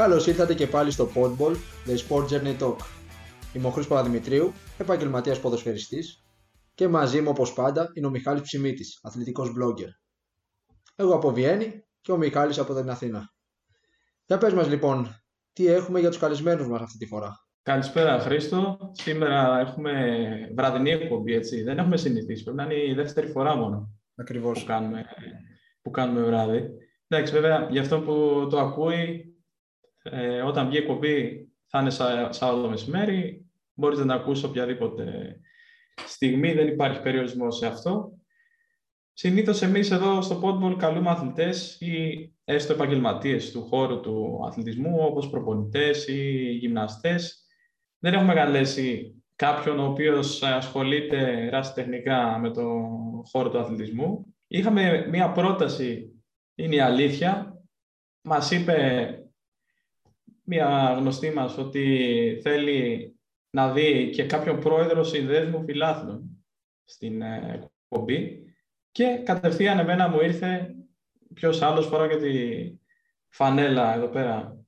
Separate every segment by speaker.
Speaker 1: Καλώς ήρθατε και πάλι στο Podball, The Sport Journey Talk. Είμαι ο Χρήστος Παπαδημητρίου, επαγγελματίας ποδοσφαιριστής και μαζί μου όπως πάντα είναι ο Μιχάλης Ψημίτης, αθλητικός blogger. Εγώ από Βιέννη και ο Μιχάλης από την Αθήνα. Για πες μας λοιπόν, τι έχουμε για τους καλεσμένους μας αυτή τη φορά;
Speaker 2: Καλησπέρα Χρήστο. Σήμερα έχουμε βραδινή εκπομπή, έτσι. Δεν έχουμε συνηθίσει. Πρέπει να είναι η δεύτερη φορά μόνο
Speaker 1: Ακριβώς.
Speaker 2: που κάνουμε, που κάνουμε βράδυ. Εντάξει, βέβαια, για αυτό που το ακούει, ε, όταν βγει η εκπομπή θα είναι σα, Σάββατο μεσημέρι. Μπορείς να τα ακούσει οποιαδήποτε στιγμή, δεν υπάρχει περιορισμός σε αυτό. Συνήθως εμείς εδώ στο Podball καλούμε αθλητές ή έστω επαγγελματίες του χώρου του αθλητισμού, όπως προπονητές ή γυμναστές. Δεν έχουμε καλέσει κάποιον ο οποίος ασχολείται ρασιτεχνικά με το χώρο του αθλητισμού. Είχαμε μία πρόταση, είναι η αλήθεια. Μας είπε μία γνωστή μας ότι θέλει να δει και κάποιον πρόεδρο συνδέσμου φιλάθλων στην εκπομπή. Και κατευθείαν εμένα μου ήρθε ποιος άλλος φορά και τη φανέλα εδώ πέρα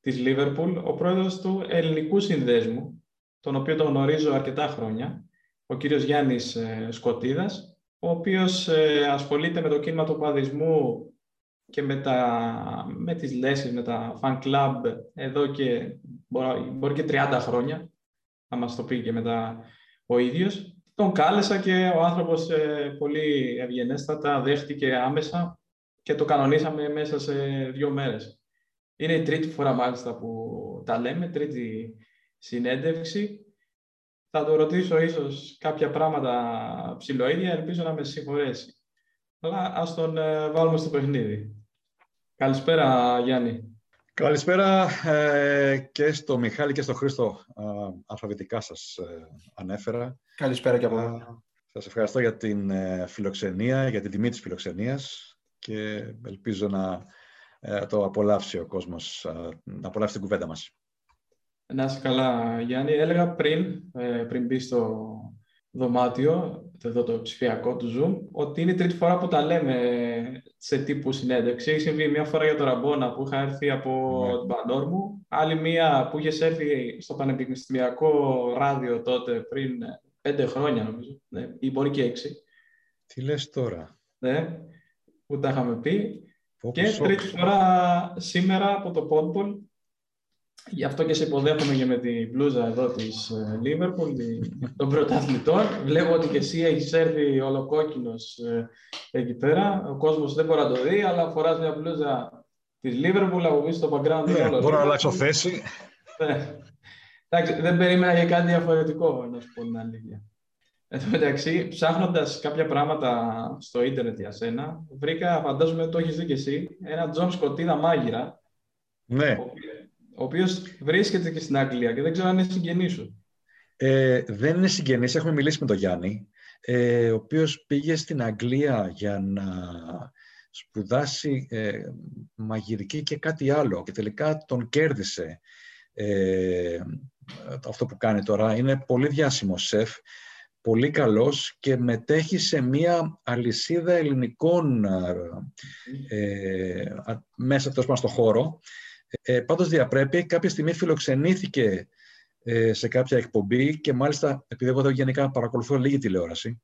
Speaker 2: της Λίβερπουλ, ο πρόεδρος του ελληνικού συνδέσμου, τον οποίο τον γνωρίζω αρκετά χρόνια, ο κύριος Γιάννης Σκοτίδας, ο οποίος ασχολείται με το κίνημα του παδισμού και με, τα, με τις λέσεις, με τα fan club εδώ και μπορεί, μπορεί και 30 χρόνια, θα μας το πει και μετά ο ίδιος. Τον κάλεσα και ο άνθρωπος ε, πολύ ευγενέστατα δέχτηκε άμεσα και το κανονίσαμε μέσα σε δύο μέρες. Είναι η τρίτη φορά μάλιστα που τα λέμε, τρίτη συνέντευξη. Θα το ρωτήσω ίσως κάποια πράγματα ψηλοίδια, ελπίζω να με συγχωρέσει. Αλλά ας τον ε, βάλουμε στο παιχνίδι. Καλησπέρα Γιάννη.
Speaker 3: Καλησπέρα ε, και στο Μιχάλη και στο Χρήστο. Ε, αλφαβητικά σας ε, ανέφερα.
Speaker 1: Καλησπέρα και από μένα.
Speaker 3: Σας ευχαριστώ για την φιλοξενία, για την τιμή της φιλοξενίας και ελπίζω να το απολαύσει ο κόσμος, να απολαύσει την κουβέντα μας.
Speaker 2: Να είσαι καλά, Γιάννη. Έλεγα πριν, πριν μπει στο δωμάτιο, εδώ το ψηφιακό του Zoom, ότι είναι η τρίτη φορά που τα λέμε σε τύπου συνέντευξη. Έχει συμβεί μία φορά για το Ραμπόνα που είχα έρθει από ναι. την Πανόρμου, άλλη μία που είχες έρθει στο πανεπιστημιακό ράδιο τότε πριν πέντε χρόνια νομίζω, ναι, ή μπορεί και έξι.
Speaker 3: Τι λες τώρα;
Speaker 2: Ναι, που τα είχαμε πει. και τρίτη φορά σήμερα από το Podball Γι' αυτό και σε υποδέχομαι και με την μπλούζα εδώ της Λίβερπουλ, των πρωταθλητών. Βλέπω ότι και εσύ έχεις έρθει ολοκόκκινος ε, εκεί πέρα. Ο κόσμος δεν μπορεί να το δει, αλλά φοράς μια μπλούζα της Λίβερπουλ από πίσω στο background.
Speaker 3: Ναι, μπορώ να αλλάξω θέση.
Speaker 2: Ναι. Εντάξει, δεν περίμενα για κάτι διαφορετικό, να σου πω την αλήθεια. Εν τω μεταξύ, ψάχνοντας κάποια πράγματα στο ίντερνετ για σένα, βρήκα, φαντάζομαι το έχεις δει και εσύ, ένα Τζον Σκοτίδα μάγειρα.
Speaker 3: Ναι
Speaker 2: ο οποίος βρίσκεται και στην Αγγλία και δεν ξέρω αν είναι συγγενής σου.
Speaker 3: Ε, δεν είναι συγγενής, έχουμε μιλήσει με τον Γιάννη, ε, ο οποίος πήγε στην Αγγλία για να σπουδάσει ε, μαγειρική και κάτι άλλο και τελικά τον κέρδισε ε, αυτό που κάνει τώρα. Είναι πολύ διάσημος σεφ, πολύ καλός και μετέχει σε μία αλυσίδα ελληνικών ε, μέσα τόσο στο χώρο ε, πάντως διαπρέπει, κάποια στιγμή φιλοξενήθηκε ε, σε κάποια εκπομπή και μάλιστα, επειδή εγώ εδώ γενικά παρακολουθώ λίγη τηλεόραση,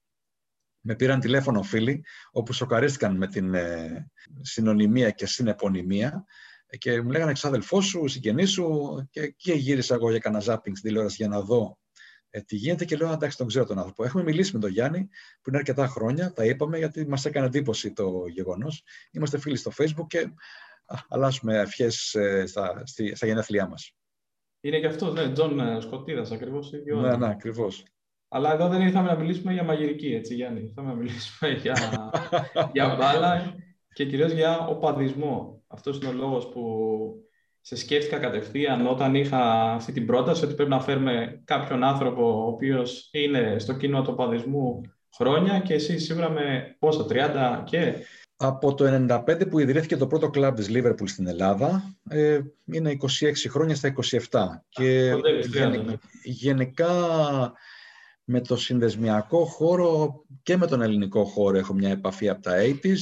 Speaker 3: με πήραν τηλέφωνο φίλοι, όπου σοκαρίστηκαν με την ε, συνωνυμία και συνεπωνυμία και μου λέγανε εξάδελφό σου, συγγενής σου και εκεί γύρισα εγώ για κανένα ζάπινγκ στην τηλεόραση για να δω ε, τι γίνεται και λέω εντάξει τον ξέρω τον άνθρωπο. Έχουμε μιλήσει με τον Γιάννη που είναι αρκετά χρόνια, τα είπαμε γιατί μας έκανε εντύπωση το γεγονός. Είμαστε φίλοι στο facebook και αλλάζουμε ευχές ε, στα, στα γενέθλιά μας.
Speaker 2: Είναι και αυτός, ναι, Τζον ε, Σκοτίδας, ακριβώς ίδιο.
Speaker 3: Ναι, ναι, ακριβώς.
Speaker 2: Αλλά εδώ δεν ήρθαμε να μιλήσουμε για μαγειρική, έτσι, Γιάννη. Ήρθαμε να μιλήσουμε για, για μπάλα και κυρίως για οπαδισμό. Αυτός είναι ο λόγος που σε σκέφτηκα κατευθείαν όταν είχα αυτή την πρόταση ότι πρέπει να φέρουμε κάποιον άνθρωπο ο οποίος είναι στο κοινό του οπαδισμού χρόνια και εσύ σίγουρα με πόσα, 30 και
Speaker 3: από το 1995 που ιδρύθηκε το πρώτο κλαμπ της Λίβερπουλ στην Ελλάδα, ε, είναι 26 χρόνια στα 27. Και
Speaker 2: ναι.
Speaker 3: γενικά με το συνδεσμιακό χώρο και με τον ελληνικό χώρο έχω μια επαφή από τα 80's,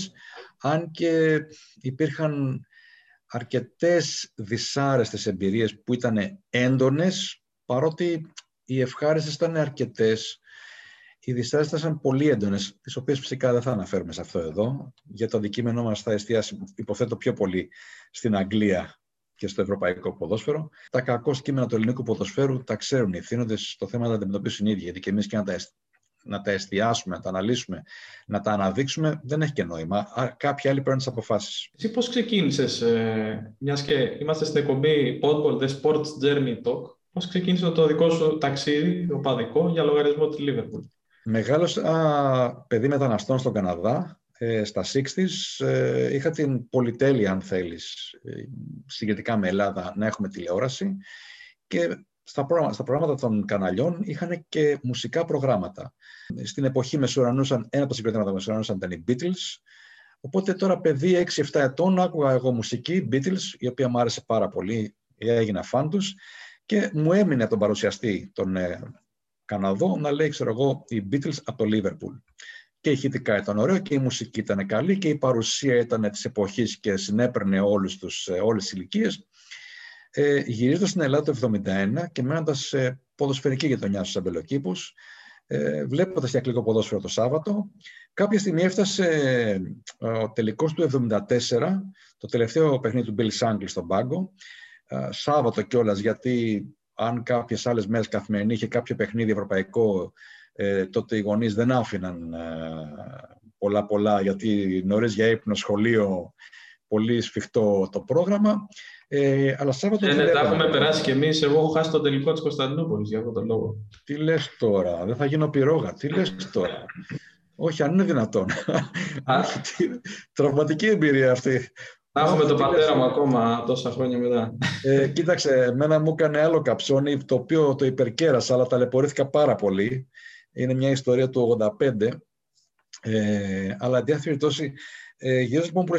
Speaker 3: αν και υπήρχαν αρκετές δυσάρεστες εμπειρίες που ήταν έντονες, παρότι οι ευχάριστες ήταν αρκετές. Οι δυσάρεστες ήταν πολύ έντονες, τις οποίες φυσικά δεν θα αναφέρουμε σε αυτό εδώ. Για το αντικείμενό μας θα εστιάσει, υποθέτω, πιο πολύ στην Αγγλία και στο ευρωπαϊκό ποδόσφαιρο. Τα κακό κείμενα του ελληνικού ποδοσφαίρου τα ξέρουν οι ευθύνοντε στο θέμα να τα αντιμετωπίσουν οι ίδιοι. Γιατί και εμείς και να τα, να τα εστιάσουμε, να τα αναλύσουμε, να τα αναδείξουμε, δεν έχει και νόημα. Κάποιοι άλλοι παίρνουν τις αποφάσεις.
Speaker 2: Εσύ πώς ξεκίνησες, ε, μιας και είμαστε στην εκπομπή Podball The Sports Journey Talk, πώς ξεκίνησε το δικό σου ταξίδι, το παδικό, για λογαριασμό της Liverpool;
Speaker 3: Μεγάλωσα παιδί μεταναστών στον Καναδά, ε, στα 60s. Ε, είχα την πολυτέλεια, αν θέλεις, ε, συγκεκριτικά με Ελλάδα, να έχουμε τηλεόραση και στα, πρόγραμματα, στα προγράμματα των καναλιών είχαν και μουσικά προγράμματα. Στην εποχή μεσουρανούσαν, ένα από τα συγκριτήματα μεσουρανούσαν ήταν οι Beatles. Οπότε τώρα παιδί 6-7 ετών άκουγα εγώ μουσική, Beatles, η οποία μου άρεσε πάρα πολύ, έγινα φαν τους, και μου έμεινε από τον παρουσιαστή τον ε, Καναδό να λέει, ξέρω εγώ, οι Beatles από το Liverpool. Και ηχητικά ήταν ωραίο και η μουσική ήταν καλή και η παρουσία ήταν της εποχής και συνέπαιρνε όλους τους, ε, όλες τις ηλικίες. Ε, γυρίζοντας στην Ελλάδα το 1971 και μένοντας σε ποδοσφαιρική γειτονιά στους αμπελοκήπους, ε, βλέποντας και αγγλικό ποδόσφαιρο το Σάββατο, κάποια στιγμή έφτασε ε, ο τελικός του 1974, το τελευταίο παιχνίδι του Bill Shankly στον πάγκο, ε, Σάββατο κιόλας, γιατί αν κάποιες άλλες μέρες καθημερινή είχε κάποιο παιχνίδι ευρωπαϊκό, ε, τότε οι γονείς δεν άφηναν πολλά πολλά, γιατί νωρίς για ύπνο σχολείο, πολύ σφιχτό το πρόγραμμα. Ε, αλλά Σάββατο
Speaker 2: ε, ναι, τα έχουμε περάσει κι εμείς. Εγώ έχω χάσει το τελικό της Κωνσταντινούπολης για αυτόν τον λόγο.
Speaker 3: Τι λες τώρα, δεν θα γίνω πυρόγα. Τι λες τώρα. Όχι, αν είναι δυνατόν. Τραυματική εμπειρία αυτή.
Speaker 2: Θα έχουμε τον πατέρα μου ακόμα τόσα χρόνια μετά.
Speaker 3: Ε, κοίταξε, εμένα μου έκανε άλλο καψόνι, το οποίο το υπερκέρασα, αλλά ταλαιπωρήθηκα πάρα πολύ. Είναι μια ιστορία του 85. Ε, αλλά αντί ε, γύρω λοιπόν που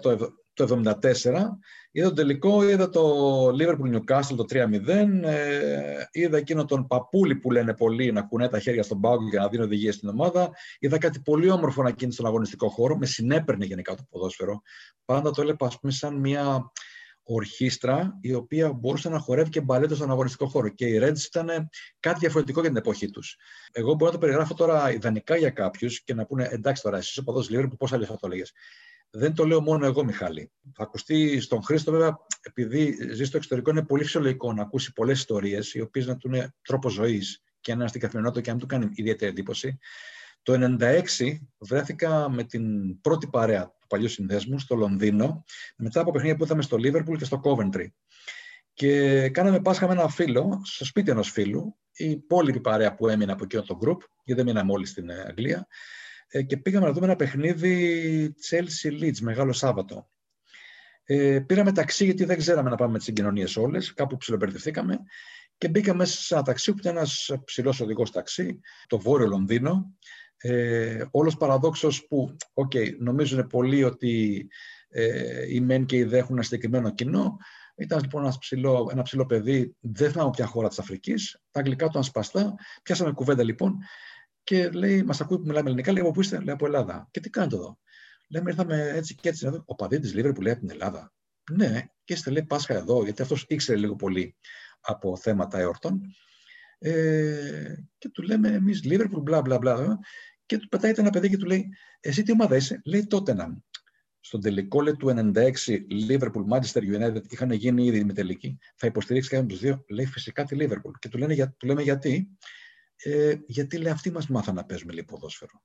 Speaker 3: το, το 74, είδα το τελικό, είδα το Liverpool Newcastle το 3-0, ε, είδα εκείνο τον παππούλη που λένε πολλοί να κουνέ τα χέρια στον πάγκο για να δίνει οδηγίες στην ομάδα, είδα κάτι πολύ όμορφο να γίνει στον αγωνιστικό χώρο, με συνέπαιρνε γενικά το ποδόσφαιρο. Πάντα το έλεγα, ας πούμε, σαν μια ορχήστρα η οποία μπορούσε να χορεύει και μπαλέτο στον αγωνιστικό χώρο. Και οι Reds ήταν κάτι διαφορετικό για την εποχή τους. Εγώ μπορώ να το περιγράφω τώρα ιδανικά για κάποιους και να πούνε εντάξει τώρα, εσύ ο παδό Liverpool, πώς αλλιώς θα το λέγε. Δεν το λέω μόνο εγώ, Μιχάλη. Θα ακουστεί στον Χρήστο, βέβαια, επειδή ζει στο εξωτερικό, είναι πολύ φυσιολογικό να ακούσει πολλές ιστορίες, οι οποίες να του είναι τρόπο ζωής και να στην καθημερινότητα και να του κάνει ιδιαίτερη εντύπωση. Το 1996 βρέθηκα με την πρώτη παρέα του παλιού συνδέσμου στο Λονδίνο, μετά από παιχνίδια που είδαμε στο Λίβερπουλ και στο Κόβεντρι. Και κάναμε Πάσχα με ένα φίλο, στο σπίτι ενός φίλου, η υπόλοιπη παρέα που έμεινε από εκείνο το group, γιατί δεν μείναμε όλοι στην Αγγλία, ε, και πήγαμε να δούμε ένα παιχνίδι Chelsea Leeds, Μεγάλο Σάββατο. Ε, πήραμε ταξί γιατί δεν ξέραμε να πάμε με τις συγκοινωνίες όλες. Κάπου ψιλοπερδευτήκαμε και μπήκαμε σε ένα ταξί που ήταν ένας ψηλός οδηγός ταξί, το βόρειο Λονδίνο. Ε, Όλος παραδόξως που, okay, νομίζουν πολλοί ότι ε, οι μεν και οι δε έχουν ένα συγκεκριμένο κοινό. Ήταν λοιπόν ένας ψηλό, ένα ψηλό παιδί, δεν θυμάμαι ποια χώρα της Αφρικής. Τα αγγλικά του ανспαστά. Πιάσαμε κουβέντα λοιπόν και λέει, μας ακούει που μιλάμε ελληνικά, λέει από πού είστε, λέει από Ελλάδα. Και τι κάνετε εδώ; Λέμε, ήρθαμε έτσι και έτσι. Ο παδί της Λίβερ που λέει από την Ελλάδα. Ναι, και είστε λέει Πάσχα εδώ, γιατί αυτός ήξερε λίγο πολύ από θέματα εορτών. Ε, και του λέμε εμείς Λίβερπουλ, μπλα μπλα μπλα. Και του πετάει ένα παιδί και του λέει, Εσύ τι ομάδα είσαι, λέει τότε να. Στον τελικό λέει, του 96 Liverpool Manchester United είχαν γίνει ήδη με τελική. Θα υποστηρίξει κάποιον τους δύο, λέει φυσικά τη Liverpool. Και του, λένε, του λέμε γιατί, ε, γιατί λέει αυτοί μας μάθαν να παίζουμε λέει, ποδόσφαιρο.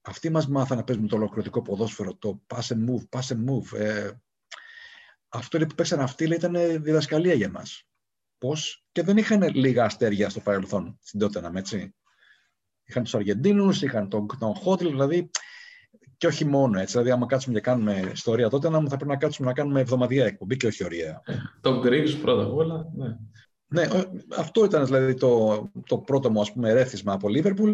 Speaker 3: Αυτοί μας μάθαν να παίζουμε το ολοκληρωτικό ποδόσφαιρο, το pass and move, pass and move. Ε, αυτό λέει, που παίξαν αυτοί λέει, ήταν διδασκαλία για μας. Πώς; Και δεν είχαν λίγα αστέρια στο παρελθόν στην Τότεναμ, έτσι. Είχαν τους Αργεντίνους, είχαν τον, τον Χότλ, δηλαδή και όχι μόνο έτσι. Δηλαδή, άμα κάτσουμε και κάνουμε ιστορία τότε, θα πρέπει να κάτσουμε να κάνουμε εβδομαδιαία εκπομπή και όχι ωραία.
Speaker 2: Το Greeks πρώτα απ' όλα. Ναι.
Speaker 3: Ναι, αυτό ήταν δηλαδή το, το πρώτο μου ας πούμε ρέθισμα από Λίβερπουλ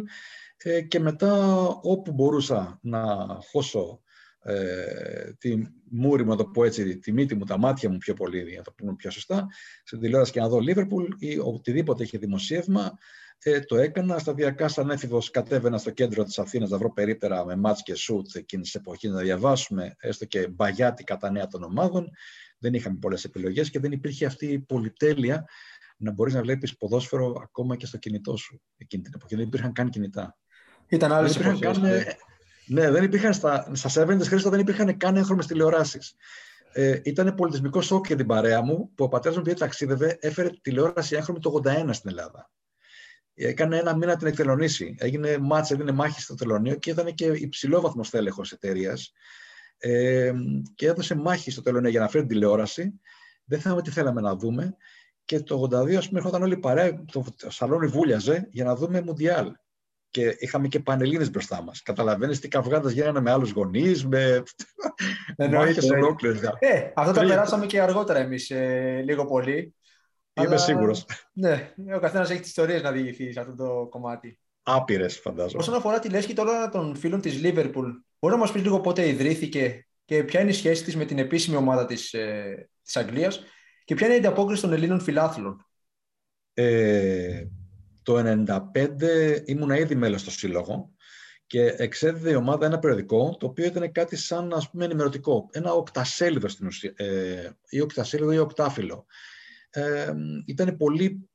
Speaker 3: ε, και μετά όπου μπορούσα να χώσω ε, τη μούρη μου, να το πω έτσι, τη μύτη μου, τα μάτια μου πιο πολύ, για να το πούμε πιο σωστά, στην τηλεόραση και να δω Λίβερπουλ ή οτιδήποτε είχε δημοσίευμα, ε, το έκανα. Σταδιακά, σαν έφηβος, κατέβαινα στο κέντρο της Αθήνας να βρω περίπτερα με μάτς και σουτ εκείνης της εποχής να διαβάσουμε έστω και μπαγιάτικα τα νέα των ομάδων Δεν είχαμε πολλές επιλογές και δεν υπήρχε αυτή η πολυτέλεια να μπορείς να βλέπεις ποδόσφαιρο ακόμα και στο κινητό σου εκείνη την εποχή. Δεν υπήρχαν καν κινητά.
Speaker 1: Ήταν άλλες εποχές. Καν, ναι.
Speaker 3: ναι, δεν υπήρχαν στα, στα 70 Χρήστο δεν υπήρχαν καν έγχρωμες τηλεοράσεις. Ε, ήταν πολιτισμικό σοκ για την παρέα μου που ο πατέρας μου, επειδή ταξίδευε, έφερε τηλεόραση έγχρωμη το 81 στην Ελλάδα. Έκανε ένα μήνα την εκτελονίση. Έγινε μάτσα, έγινε μάχη στο τελωνίο και ήταν και υψηλόβαθμος τέλεχο εταιρείας. Ε, και έδωσε μάχη στο τελωνίο για να φέρει τηλεόραση. Δεν θέλαμε τι θέλαμε να δούμε. Και το 82, ας πούμε, έρχονταν όλοι παρέα, το σαλόνι βούλιαζε για να δούμε Μουντιάλ. Και είχαμε και πανελίνε μπροστά μας. Καταλαβαίνεις τι καυγάδες γίνανε με άλλους γονείς, με.
Speaker 1: Μάχες ολόκληρες. Ε, αυτά τα περάσαμε και αργότερα εμείς ε, λίγο πολύ.
Speaker 3: Είμαι αλλά... σίγουρος.
Speaker 1: Ναι, ο καθένας έχει τις ιστορίες να διηγηθεί σε αυτό το κομμάτι.
Speaker 3: Άπειρες, φαντάζομαι.
Speaker 1: Όσον αφορά τη λέσχη τώρα των φίλων της Λίβερπουλ, μπορείς να μας πεις λίγο πότε ιδρύθηκε και ποια είναι η σχέση της με την επίσημη ομάδα της ε, της Αγγλίας και ποια είναι η ανταπόκριση των Ελλήνων φιλάθλων;
Speaker 3: Ε, το 1995 ήμουν ήδη μέλος στο Σύλλογο και εξέδιδε η ομάδα ένα περιοδικό το οποίο ήταν κάτι σαν ας πούμε ενημερωτικό. Ένα οκτασέλιδο στην ουσία, ε, ή οκτασέλιδο ή οκτάφυλλο. Ε, ήταν πολύ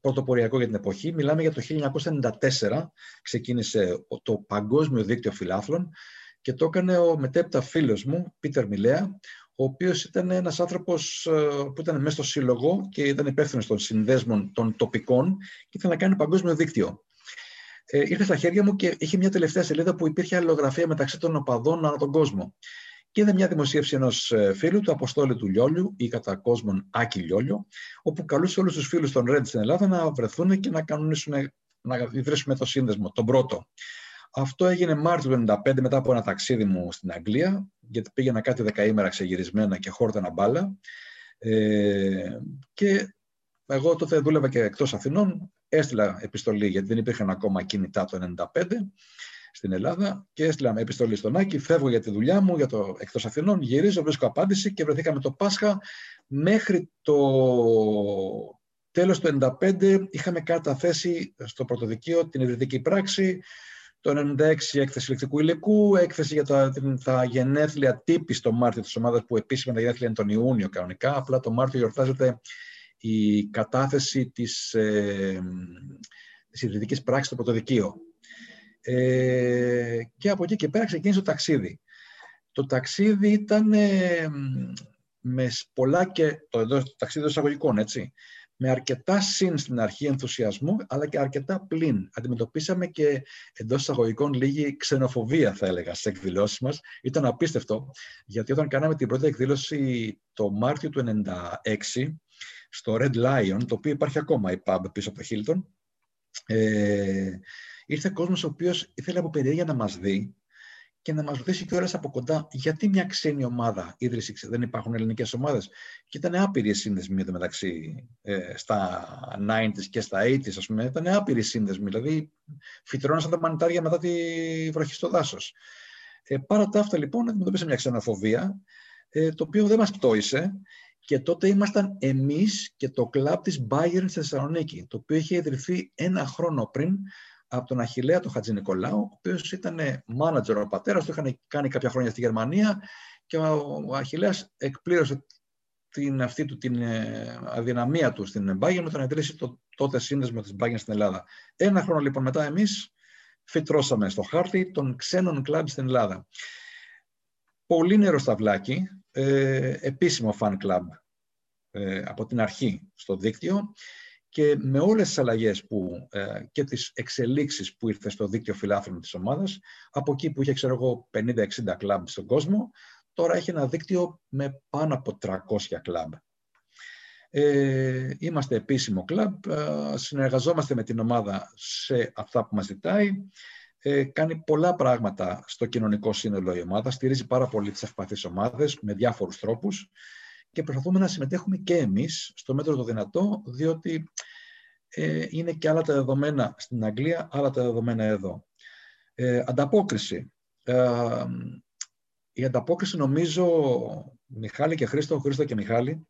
Speaker 3: πρωτοποριακό για την εποχή. Μιλάμε για το 1994, ξεκίνησε το Παγκόσμιο Δίκτυο Φιλάθλων και το έκανε ο μετέπειτα φίλος μου, Πίτερ Μιλέα, ο οποίος ήταν ένας άνθρωπος ε, που ήταν μέσα στο σύλλογο και ήταν υπεύθυνος των συνδέσμων των τοπικών και ήθελε να κάνει παγκόσμιο δίκτυο. Ε, ήρθε στα χέρια μου και είχε μια τελευταία σελίδα που υπήρχε αλληλογραφία μεταξύ των οπαδών ανά τον κόσμο. Και είδε μια δημοσίευση ενός ε, φίλου του, Αποστόλη του Λιόλιου ή κατά κόσμον Άκη Λιόλιο, όπου καλούσε όλους τους φίλους των Ρέντ στην Ελλάδα να βρεθούν και να, να ιδρύσουμε το σύνδεσμο, τον πρώτο. Αυτό έγινε Μάρτιος του 1995 μετά από ένα ταξίδι μου στην Αγγλία, γιατί πήγαινα κάτι δεκαήμερα ξεγυρισμένα και χόρτανα μπάλα. Ε, και εγώ τότε δούλευα και εκτός Αθηνών, έστειλα επιστολή, γιατί δεν υπήρχαν ακόμα κινητά το 1995 στην Ελλάδα και έστειλα επιστολή στον Άκη, φεύγω για τη δουλειά μου, για το εκτός Αθηνών, γυρίζω, βρίσκω απάντηση και βρεθήκαμε το Πάσχα μέχρι το τέλος του 1995 είχαμε καταθέσει στο πρωτοδικείο την ιδρυτική πράξη, το 96 έκθεση ηλεκτρικού υλικού, έκθεση για τα, τα γενέθλια τύπη στο Μάρτιο της ομάδας που επίσημα τα γενέθλια είναι τον Ιούνιο κανονικά, απλά το Μάρτιο γιορτάζεται η κατάθεση της, ε, της ιδρυτικής πράξης στο πρωτοδικείο. Ε, και από εκεί και πέρα ξεκίνησε το ταξίδι. Το ταξίδι ήταν ε, με πολλά και το, το ταξίδι των εισαγωγικών, έτσι με αρκετά συν στην αρχή ενθουσιασμού, αλλά και αρκετά πλην. Αντιμετωπίσαμε και εντός εισαγωγικών λίγη ξενοφοβία, θα έλεγα, στις εκδηλώσεις μας. Ήταν απίστευτο, γιατί όταν κάναμε την πρώτη εκδήλωση το Μάρτιο του 1996 στο Red Lion, το οποίο υπάρχει ακόμα η pub πίσω από το Hilton, ε, ήρθε κόσμος ο οποίος ήθελε από περιέργεια να μας δει και να μας ρωτήσει κιόλας από κοντά γιατί μια ξένη ομάδα ίδρυσε, δεν υπάρχουν ελληνικές ομάδες. Και ήταν άπειροι οι σύνδεσμοι μεταξύ ε, στα 90s και στα 80s, ας πούμε. Ήταν άπειροι οι σύνδεσμοι, δηλαδή φυτρώναν σαν τα μανιτάρια μετά τη βροχή στο δάσος. Ε, παρά τα αυτά λοιπόν αντιμετωπίσαμε μια ξενοφοβία, ε, το οποίο δεν μας πτώησε και τότε ήμασταν εμείς και το κλαμπ της Bayern στη Θεσσαλονίκη, το οποίο είχε ιδρυθεί ένα χρόνο πριν από τον Αχιλέα τον Χατζη Νικολάου, ο οποίος ήταν μάνατζερ ο πατέρας του, είχαν κάνει κάποια χρόνια στη Γερμανία και ο Αχιλέας εκπλήρωσε την, αυτή του, την ε, αδυναμία του στην Bayern με τον ιδρύσει το τότε σύνδεσμο της Bayern στην Ελλάδα. Ένα χρόνο λοιπόν μετά εμείς φυτρώσαμε στο χάρτη των ξένων κλαμπ στην Ελλάδα. Πολύ νερό σταυλάκι, ε, επίσημο fan club ε, από την αρχή στο δίκτυο και με όλες τις αλλαγές που, ε, και τις εξελίξεις που ήρθε στο δίκτυο φιλάθλων της ομάδας, από εκεί που είχε, ξέρω εγώ, 50-60 κλαμπ στον κόσμο, τώρα έχει ένα δίκτυο με πάνω από 300 κλαμπ. Ε, είμαστε επίσημο κλαμπ, ε, συνεργαζόμαστε με την ομάδα σε αυτά που μας ζητάει, ε, κάνει πολλά πράγματα στο κοινωνικό σύνολο η ομάδα, στηρίζει πάρα πολύ τις ευπαθείς ομάδες με διάφορους τρόπους και προσπαθούμε να συμμετέχουμε και εμείς στο μέτρο το δυνατό, διότι ε, είναι και άλλα τα δεδομένα στην Αγγλία, άλλα τα δεδομένα εδώ. Ε, ανταπόκριση. Ε, η ανταπόκριση νομίζω, Μιχάλη και Χρήστο, Χρήστο και Μιχάλη,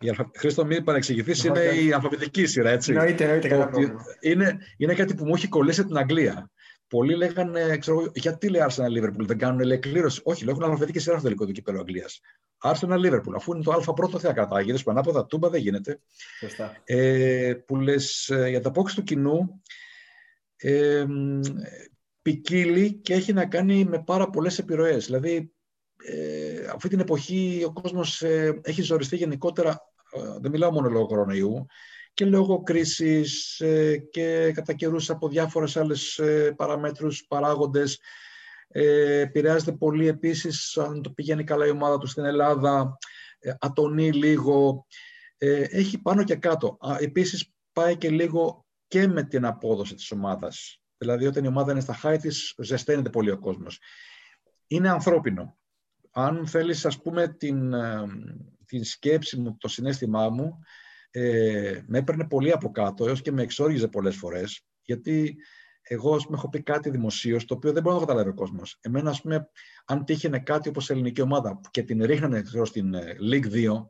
Speaker 3: η αλφα... Χρήστο, μην παρεξηγηθείς, είναι η αλφαβητική σειρά, έτσι.
Speaker 1: Εννοείται, εννοείται,
Speaker 3: είναι, είναι κάτι που μου έχει κολλήσει την Αγγλία. πολλοί λέγανε, ξέρω, γιατί λέει Arsenal Liverpool, δεν κάνουν λέει, κλήρωση. Όχι, λέω, έχουν αλφαβητική σειρά στο τελικό του κυπέλου Αγγλίας. Arsenal Liverpool, αφού είναι το Α πρώτο θα κρατάει. Γιατί ανάποδα τούμπα δεν γίνεται. Ε, που λες ε, για τα απόξη του κοινού, ε, ποικίλει και έχει να κάνει με πάρα πολλές επιρροές. Δηλαδή, ε, αυτή την εποχή ο κόσμος ε, έχει ζοριστεί γενικότερα, ε, δεν μιλάω μόνο λόγω κορονοϊού, και λόγω κρίσης ε, και κατά καιρούς από διάφορες άλλες ε, παραμέτρους, παράγοντες. Ε, επηρεάζεται πολύ επίσης αν το πηγαίνει καλά η ομάδα του στην Ελλάδα, ατονεί λίγο, έχει πάνω και κάτω. Επίσης πάει και λίγο και με την απόδοση της ομάδας. Δηλαδή όταν η ομάδα είναι στα χάη της, ζεσταίνεται πολύ ο κόσμος. Είναι ανθρώπινο. Αν θέλεις, ας πούμε, την, την σκέψη μου, το συνέστημά μου, ε, με έπαιρνε πολύ από κάτω, έως και με εξόργιζε πολλές φορές, γιατί εγώ ας πούμε, έχω πει κάτι δημοσίως, το οποίο δεν μπορεί να το καταλάβει ο κόσμος. Εμένα, ας πούμε, αν τύχαινε κάτι όπως η ελληνική ομάδα και την ρίχνανε ξέρω, στην ε, League 2,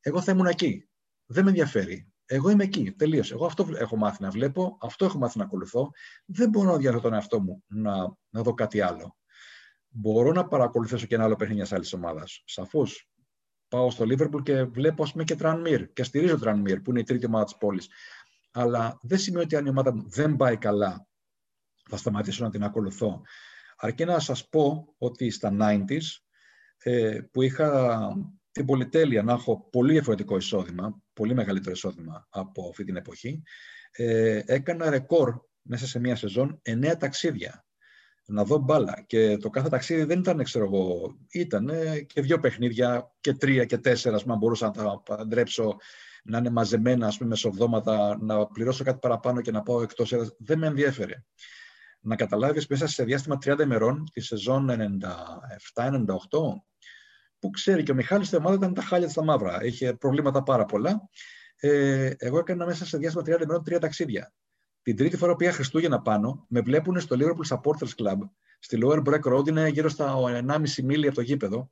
Speaker 3: εγώ θα ήμουν εκεί. Δεν με ενδιαφέρει. Εγώ είμαι εκεί. Τελείω. Εγώ αυτό έχω μάθει να βλέπω, αυτό έχω μάθει να ακολουθώ. Δεν μπορώ να διαθέτω τον εαυτό μου να, να δω κάτι άλλο. Μπορώ να παρακολουθήσω και ένα άλλο παιχνίδι μιας άλλης ομάδας. Σαφώς πάω στο Λίβερπουλ και βλέπω ας πούμε, και Τρανμίρ και στηρίζω Τρανμίρ που είναι η τρίτη ομάδα της πόλης. Αλλά δεν σημαίνει ότι αν η ομάδα μου δεν πάει καλά θα σταματήσω να την ακολουθώ. Αρκεί να σας πω ότι στα 90s ε, που είχα την πολυτέλεια να έχω πολύ διαφορετικό εισόδημα, πολύ μεγαλύτερο εισόδημα από αυτή την εποχή, ε, έκανα ρεκόρ μέσα σε μία σεζόν εννέα ταξίδια να δω μπάλα. Και το κάθε ταξίδι δεν ήταν, ξέρω εγώ, ήταν και δύο παιχνίδια και τρία και τέσσερα, αν μπορούσα να τα παντρέψω να είναι μαζεμένα, ας πούμε, μεσοβδόματα, να πληρώσω κάτι παραπάνω και να πάω εκτός έδρας. Δεν με ενδιέφερε. Να καταλάβεις μέσα σε διάστημα 30 ημερών, τη σεζόν 97-98, που ξέρει και ο Μιχάλης στην ομάδα ήταν τα χάλια στα μαύρα. Είχε προβλήματα πάρα πολλά. Ε, εγώ έκανα μέσα σε διάστημα 30 ημερών τρία ταξίδια. Την τρίτη φορά που πήγα Χριστούγεννα πάνω, με βλέπουν στο Liverpool Supporters Club, στη Lower Breck Road, είναι γύρω στα 1,5 μίλια από το γήπεδο.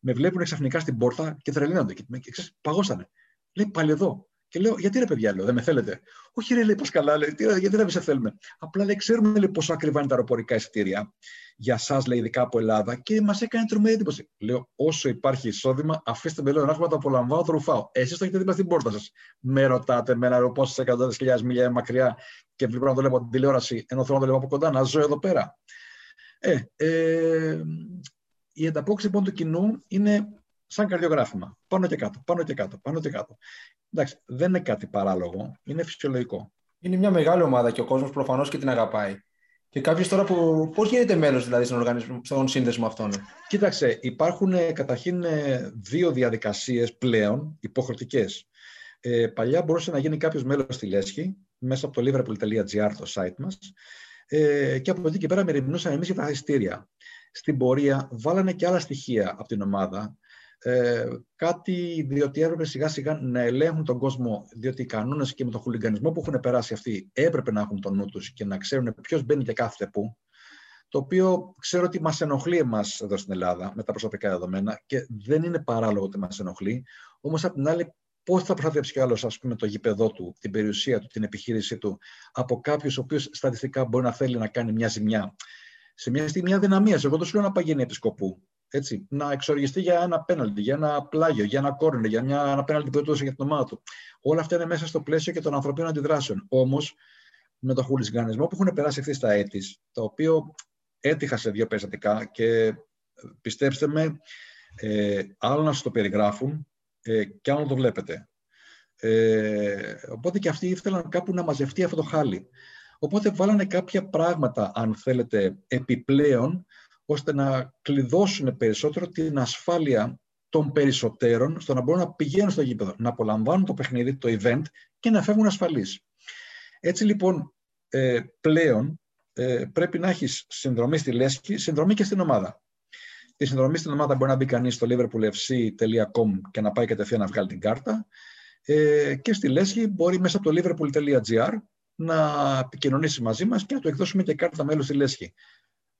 Speaker 3: Με βλέπουν ξαφνικά στην πόρτα και τρελαίνονται. Και, και ξέρεις, παγώσανε. Λέει πάλι εδώ. Και λέω, γιατί ρε παιδιά, λέω, δεν με θέλετε. Όχι, ρε, λέει, πώς καλά, λέει, γιατί δεν σε θέλουμε. Απλά λέει, ξέρουμε λέει, πόσο ακριβά είναι τα αεροπορικά εισιτήρια για εσά, λέει, ειδικά από Ελλάδα, και μας έκανε τρομερή εντύπωση. Λέω, όσο υπάρχει εισόδημα, αφήστε με λέω να έχουμε το απολαμβάνω, το ρουφάω. Εσείς το έχετε δίπλα στην πόρτα σας. Με ρωτάτε με ένα πόσες εκατοντάδες χιλιάδες μίλια μακριά και βλέπω να το βλέπω από την τηλεόραση, ενώ θέλω να το βλέπω από κοντά, να ζω εδώ πέρα. Ε, ε, η ανταπόκριση λοιπόν του κοινού είναι σαν καρδιογράφημα. Πάνω και κάτω, πάνω και κάτω, πάνω και κάτω. Εντάξει, δεν είναι κάτι παράλογο, είναι φυσιολογικό.
Speaker 1: Είναι μια μεγάλη ομάδα και ο κόσμος προφανώς και την αγαπάει. Και κάποιος τώρα που. Πώς γίνεται μέλος δηλαδή στον, οργανισμό, στον σύνδεσμο αυτόν;
Speaker 3: Κοίταξε, υπάρχουν ε, καταρχήν ε, δύο διαδικασίες πλέον υποχρεωτικές. Ε, παλιά μπορούσε να γίνει κάποιος μέλος στη Λέσχη μέσα από το liverpool.gr, το site μας. Ε, και από εκεί και πέρα μεριμνούσαμε εμείς για τα ειστήρια. Στην πορεία βάλανε και άλλα στοιχεία από την ομάδα ε, κάτι διότι έπρεπε σιγά σιγά να ελέγχουν τον κόσμο, διότι οι κανόνες και με τον χουλιγκανισμό που έχουν περάσει αυτοί έπρεπε να έχουν τον νου τους και να ξέρουν ποιος μπαίνει και κάθεται πού. Το οποίο ξέρω ότι μας ενοχλεί εμάς εδώ στην Ελλάδα με τα προσωπικά δεδομένα και δεν είναι παράλογο ότι μας ενοχλεί. Όμως απ' την άλλη, πώς θα προστατεύσει κι άλλος το γήπεδό του, την περιουσία του, την επιχείρησή του από κάποιου ο οποίος στατιστικά μπορεί να θέλει να κάνει μια ζημιά; Σε μια στιγμή αδυναμίας. Εγώ το σου λέω να παγαίνει επισκοπού έτσι, να εξοργιστεί για ένα πέναλτι, για ένα πλάγιο, για ένα κόρνερ, για μια, ένα πέναλτι που έδωσε για την ομάδα του. Όλα αυτά είναι μέσα στο πλαίσιο και των ανθρωπίνων αντιδράσεων. Όμως, με το χουλισγκανισμό που έχουν περάσει ευθύ τα έτη, το οποίο έτυχα σε δύο περιστατικά και πιστέψτε με, ε, άλλο να σας το περιγράφουν ε, και άλλο να το βλέπετε. Ε, οπότε και αυτοί ήθελαν κάπου να μαζευτεί αυτό το χάλι. Οπότε βάλανε κάποια πράγματα, αν θέλετε, επιπλέον, ώστε να κλειδώσουν περισσότερο την ασφάλεια των περισσότερων στο να μπορούν να πηγαίνουν στο γήπεδο, να απολαμβάνουν το παιχνίδι, το event και να φεύγουν ασφαλείς. Έτσι λοιπόν ε, πλέον ε, πρέπει να έχεις συνδρομή στη Λέσχη, συνδρομή και στην ομάδα. Τη συνδρομή στην ομάδα μπορεί να μπει κανείς στο liverpoolfc.com και να πάει κατευθείαν να βγάλει την κάρτα ε, και στη Λέσχη μπορεί μέσα από το liverpool.gr να επικοινωνήσει μαζί μας και να του εκδώσουμε και κάρτα μέλους στη Λέσχη.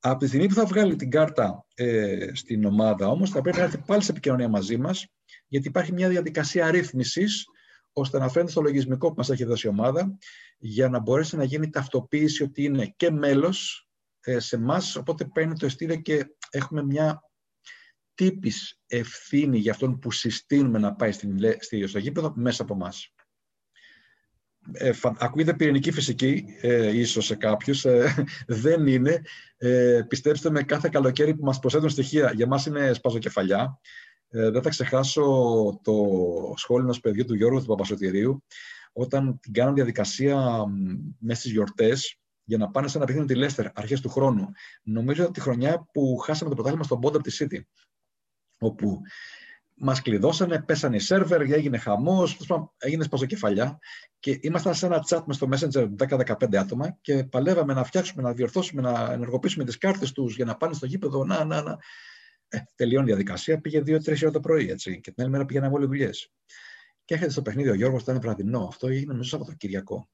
Speaker 3: Από τη στιγμή που θα βγάλει την κάρτα ε, στην ομάδα όμως θα πρέπει να έρθει πάλι σε επικοινωνία μαζί μας γιατί υπάρχει μια διαδικασία αρρύθμισης ώστε να φαίνεται στο λογισμικό που μας έχει δώσει η ομάδα για να μπορέσει να γίνει ταυτοποίηση ότι είναι και μέλος ε, σε εμάς, οπότε παίρνει το εστίδιο και έχουμε μια τύπης ευθύνη για αυτόν που συστήνουμε να πάει στην, στο γήπεδο μέσα από εμάς. Ε, ακούγεται πυρηνική φυσική, ε, ίσως σε κάποιους, ε, δεν είναι. Ε, πιστέψτε με, κάθε καλοκαίρι που μας προσθέτουν στοιχεία, για μας είναι σπαζοκεφαλιά. Ε, δεν θα ξεχάσω το σχόλιο ενός παιδιού του Γιώργου του Παπασωτηρίου, όταν την κάνουν διαδικασία μέσα στις γιορτές, για να πάνε σε ένα παιχνίδι με τη Λέστερ αρχές του χρόνου. Νομίζω τη χρονιά που χάσαμε το πρωτάθλημα στον πόντο από τη City, όπου Μας κλειδώσανε, πέσανε οι σερβερ, έγινε χαμός, έγινε σπαζοκεφαλιά και ήμασταν σε ένα chat μες στο Messenger 10-15 άτομα και παλεύαμε να φτιάξουμε, να διορθώσουμε, να ενεργοποιήσουμε τις κάρτες τους για να πάνε στο γήπεδο. Να, να, να. Ε, τελειώνει η διαδικασία, πήγε 2-3 ώρα το πρωί έτσι, και την άλλη μέρα πήγαιναν όλοι δουλειές. Και έρχεται στο παιχνίδι ο Γιώργος, ήταν βραδινό. Αυτό έγινε μέσα από το Κυριακό.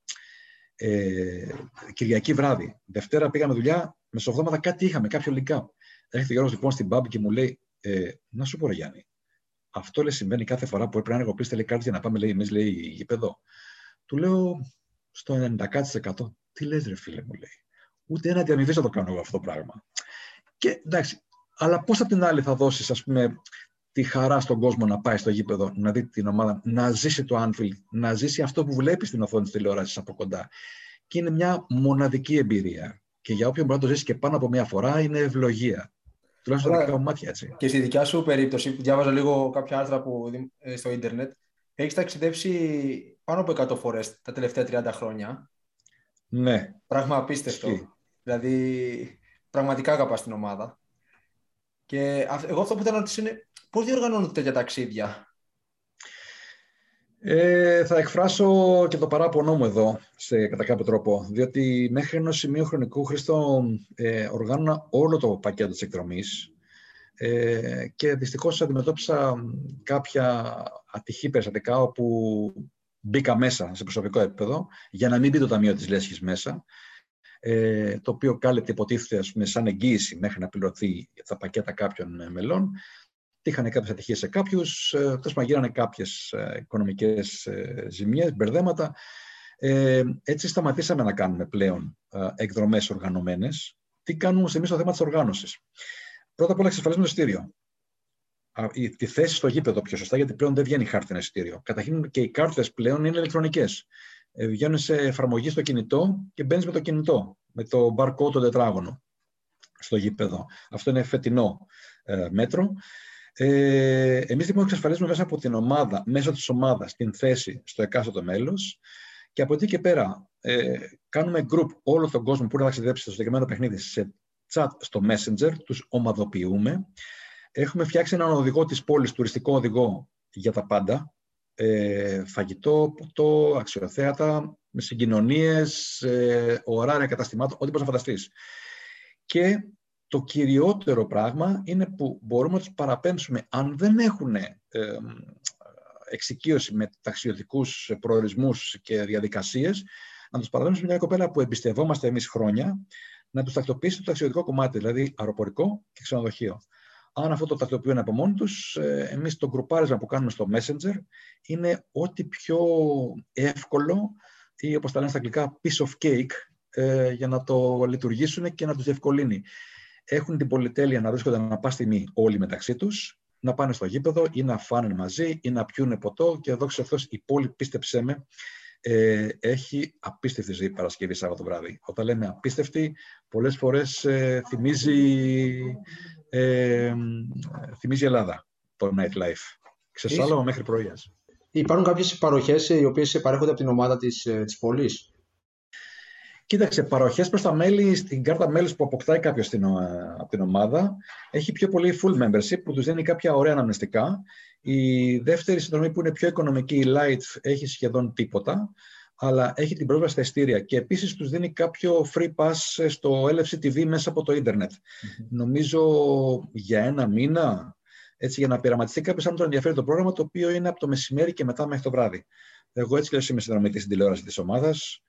Speaker 3: Ε, Κυριακή βράδυ. Δευτέρα πήγαμε δουλειά, μεσοβδόματα κάτι είχαμε, κάποιο λικά. Έρχεται ο Γιώργος λοιπόν στην pub και μου λέει, ε, Να σου πω, Γιάννη, αυτό λέει, συμβαίνει κάθε φορά που πρέπει να ενεργοποιήσετε λέει, κάτι για να πάμε, λέει, εμείς, λέει, γήπεδο. Του λέω στο 90%. Τι λες ρε φίλε μου, λέει. Ούτε ένα διαμοιβή θα το κάνω εγώ αυτό το πράγμα. Και εντάξει, αλλά πώς απ' την άλλη θα δώσεις, ας πούμε, τη χαρά στον κόσμο να πάει στο γήπεδο, να δει την ομάδα, να ζήσει το Anfield, να ζήσει αυτό που βλέπεις στην οθόνη της τηλεόρασης από κοντά. Και είναι μια μοναδική εμπειρία. Και για όποιον μπορεί να το ζήσει και πάνω από μία φορά, είναι ευλογία. Τουλάχιστον στα δικά μου μάτια, έτσι.
Speaker 1: Και στη δικιά σου περίπτωση, που διάβαζα λίγο κάποια άρθρα που, ε, στο ίντερνετ, έχεις ταξιδέψει πάνω από 100 φορές τα τελευταία 30 χρόνια.
Speaker 3: Ναι.
Speaker 1: Πράγμα απίστευτο. Δηλαδή, πραγματικά αγαπάς την ομάδα. Και εγώ αυτό που θέλω να ρωτήσω είναι πώς διοργανώνονται τέτοια ταξίδια;
Speaker 3: Ε, θα εκφράσω και το παράπονό μου εδώ, σε, κατά κάποιο τρόπο, διότι μέχρι ενός σημείου χρονικού Χρήστο ε, οργάνωνα όλο το πακέτο της εκδρομής ε, και δυστυχώς αντιμετώπισα κάποια ατυχή περιστατικά όπου μπήκα μέσα σε προσωπικό επίπεδο για να μην μπει το Ταμείο της Λέσχης μέσα, ε, το οποίο κάλυπτε υποτίθεται πούμε, σαν εγγύηση μέχρι να πληρωθεί τα πακέτα κάποιων μελών Είχαν κάποιες ατυχίες σε κάποιους, ε, τέλος πάντων γίνανε κάποιες οικονομικές ε, ζημιέ, μπερδέματα. Ε, έτσι σταματήσαμε να κάνουμε πλέον ε, εκδρομές οργανωμένες. Τι κάνουμε εμείς στο θέμα της οργάνωσης. Πρώτα απ' όλα εξασφαλίζουμε το εισιτήριο. Τη θέση στο γήπεδο πιο σωστά, γιατί πλέον δεν βγαίνει χάρτινο εισιτήριο. Καταρχήν και οι κάρτες πλέον είναι ηλεκτρονικές. Ε, βγαίνουν σε εφαρμογή στο κινητό και μπαίνεις με το κινητό, με το barcode το τετράγωνο στο γήπεδο. Αυτό είναι φετινό ε, μέτρο. Ε, εμείς λοιπόν εξασφαλίζουμε μέσα από την ομάδα, μέσω της ομάδας, την θέση στο εκάστοτε μέλος και από εκεί και πέρα ε, κάνουμε group όλο τον κόσμο που να ταξιδέψει στο συγκεκριμένο παιχνίδι σε chat στο Messenger, τους ομαδοποιούμε. Έχουμε φτιάξει έναν οδηγό της πόλης, τουριστικό οδηγό για τα πάντα. Ε, φαγητό, ποτό, αξιοθέατα, με συγκοινωνίες, ε, ωράρια καταστημάτων, ό,τι μπορείς να φανταστείς. Και το κυριότερο πράγμα είναι που μπορούμε να τους παραπέμψουμε αν δεν έχουν ε, εξοικείωση με ταξιδιωτικούς προορισμούς και διαδικασίες, να τους παραπέμψουμε μια κοπέλα που εμπιστευόμαστε εμείς χρόνια, να τους τακτοποιήσει το ταξιδιωτικό κομμάτι, δηλαδή αεροπορικό και ξενοδοχείο. Αν αυτό το τακτοποιούν από μόνοι τους, ε, εμείς το γκρουπάρισμα που κάνουμε στο Messenger είναι ό,τι πιο εύκολο ή όπως τα λένε στα αγγλικά piece of cake ε, για να το λειτουργήσουν και να τους διευκολύνει έχουν την πολυτέλεια να βρίσκονται να πά στιγμή όλοι μεταξύ τους, να πάνε στο γήπεδο ή να φάνε μαζί ή να πιούν ποτό. Και εδώ ξέρω η πόλη, πίστεψέ με, ε, έχει απίστευτη ζωή Παρασκευή Σάββατο βράδυ. Όταν λέμε απίστευτη, πολλές φορές ε, θυμίζει, ε, θυμίζει Ελλάδα το nightlife. Ξεσάλωμα μέχρι πρωίας.
Speaker 1: Υπάρχουν κάποιες παροχές οι οποίες παρέχονται από την ομάδα της της ε, πόλης;
Speaker 3: Κοίταξε, παροχές προς τα μέλη, στην κάρτα μέλη που αποκτάει κάποιος από την ομάδα, έχει πιο πολύ full membership που τους δίνει κάποια ωραία αναμνηστικά. Η δεύτερη συνδρομή που είναι πιο οικονομική, η light, έχει σχεδόν τίποτα, αλλά έχει την πρόσβαση στα ειστήρια και επίσης τους δίνει κάποιο free pass στο LFC TV μέσα από το ιντερνετ Νομίζω για ένα μήνα, έτσι για να πειραματιστεί κάποιος αν τον ενδιαφέρει το πρόγραμμα, το οποίο είναι από το μεσημέρι και μετά μέχρι το βράδυ. Εγώ έτσι και είμαι συνδρομητής στην τηλεόραση της ομάδας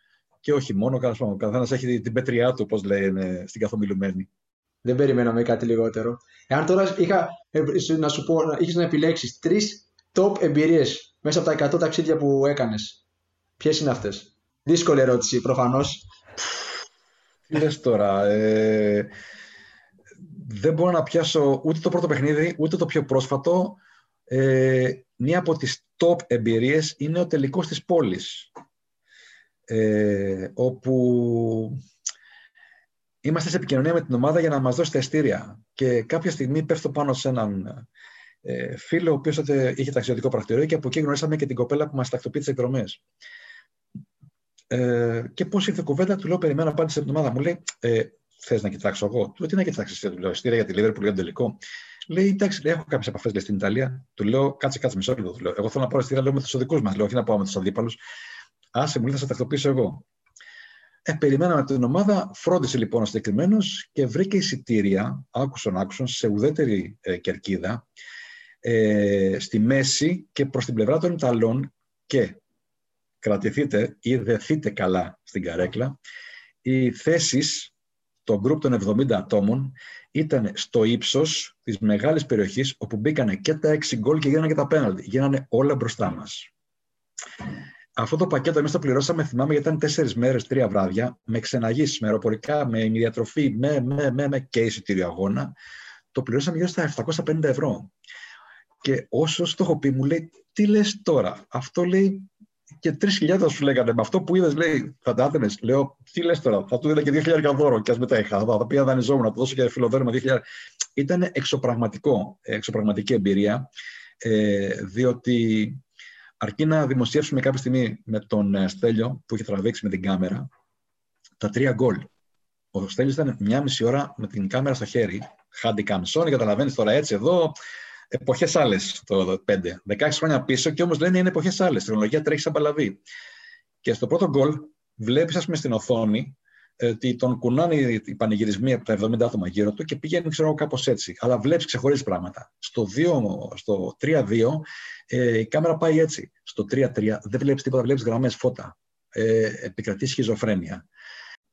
Speaker 3: και όχι μόνο, ο καθένας έχει την πέτριά του, όπω λένε στην καθομιλουμένη.
Speaker 1: Δεν περιμέναμε κάτι λιγότερο. Εάν τώρα είχα ε, να σου πω, είχες να επιλέξεις τρεις top εμπειρίες μέσα από τα 100 ταξίδια που έκανες, ποιες είναι αυτές; Δύσκολη ερώτηση, προφανώς.
Speaker 3: λες τώρα. Ε, δεν μπορώ να πιάσω ούτε το πρώτο παιχνίδι, ούτε το πιο πρόσφατο. Ε, μία από τις top εμπειρίες είναι ο τελικός της πόλης. Ε, όπου είμαστε σε επικοινωνία με την ομάδα για να μας δώσει τα εστήρια. Και κάποια στιγμή πέφτω πάνω σε έναν ε, φίλο, ο οποίος είχε ταξιδιωτικό πρακτορείο και από εκεί γνωρίσαμε και την κοπέλα που μας τακτοποιεί τις εκδρομές. Ε, και πώς ήρθε η κουβέντα, του λέω: Περιμένω απάντηση από την ομάδα μου. Λέει: ε, Θες να κοιτάξω εγώ. Του λέω: Τι να κοιτάξεις, του λέω: Εστία για τη Λίβερπουλ για τον τελικό. Λέει: Εντάξει, λέει, έχω κάποιες επαφές στην Ιταλία. Του λέω: Κάτσε, κάτσε μισό λεπτό. Του λέω: Εγώ θέλω να πάω στη λέω με τους οδικού μας. Λέω: Όχι να πάω με τους αντίπαλους. Άσε μου, λέει, θα σε τακτοποιήσω εγώ. Ε, περιμέναμε την ομάδα, φρόντισε λοιπόν ο συγκεκριμένος και βρήκε εισιτήρια, άκουσον άκουσον, σε ουδέτερη ε, κερκίδα, ε, στη μέση και προς την πλευρά των Ιταλών και κρατηθείτε ή δεθείτε καλά στην καρέκλα, οι θέσεις το γκρουπ των 70 ατόμων ήταν στο ύψος της μεγάλης περιοχής όπου μπήκανε και τα 6 γκολ και γίνανε και τα πέναλτι. Γίνανε όλα μπροστά μας. Αυτό το πακέτο εμείς το πληρώσαμε, θυμάμαι, γιατί ήταν τέσσερις μέρες, τρία βράδια, με ξεναγήσεις, με αεροπορικά, με διατροφή, με, με, με, με και εισιτήριο αγώνα. Το πληρώσαμε γύρω στα 750 ευρώ. Και όσο το έχω πει, μου λέει, τι λες τώρα; Αυτό λέει και 3.000 σου λέγανε με αυτό που είδες, λέει, θα τα άθενε. Λέω, τι λες τώρα, θα του δίνω και 2.000 δώρο και ας μετά είχα. Θα, θα πήγα δανειζόμουν, να του δώσω και φιλοδόρημα 2.000. Ήταν εξωπραγματικό, εξωπραγματική εμπειρία, ε, διότι αρκεί να δημοσιεύσουμε κάποια στιγμή με τον ε, Στέλιο που είχε τραβήξει με την κάμερα τα τρία γκολ. Ο Στέλιος ήταν μια μισή ώρα με την κάμερα στο χέρι, handicam, Sony, καταλαβαίνεις τώρα έτσι εδώ, εποχές άλλες το 5. 16 χρόνια πίσω και όμως λένε είναι εποχές άλλες. Η τεχνολογία τρέχει σαν παλαβή. Και στο πρώτο γκολ βλέπεις, ας πούμε, στην οθόνη ότι τον κουνάνε οι πανηγυρισμοί από τα 70 άτομα γύρω του και πηγαίνει, ξέρω κάπως έτσι. Αλλά βλέπεις ξεχωρίζει πράγματα. Στο, 2, στο 3-2 ε, η κάμερα πάει έτσι. Στο 3-3 δεν βλέπεις τίποτα, βλέπεις γραμμές φώτα. Ε, επικρατεί σχιζοφρένεια.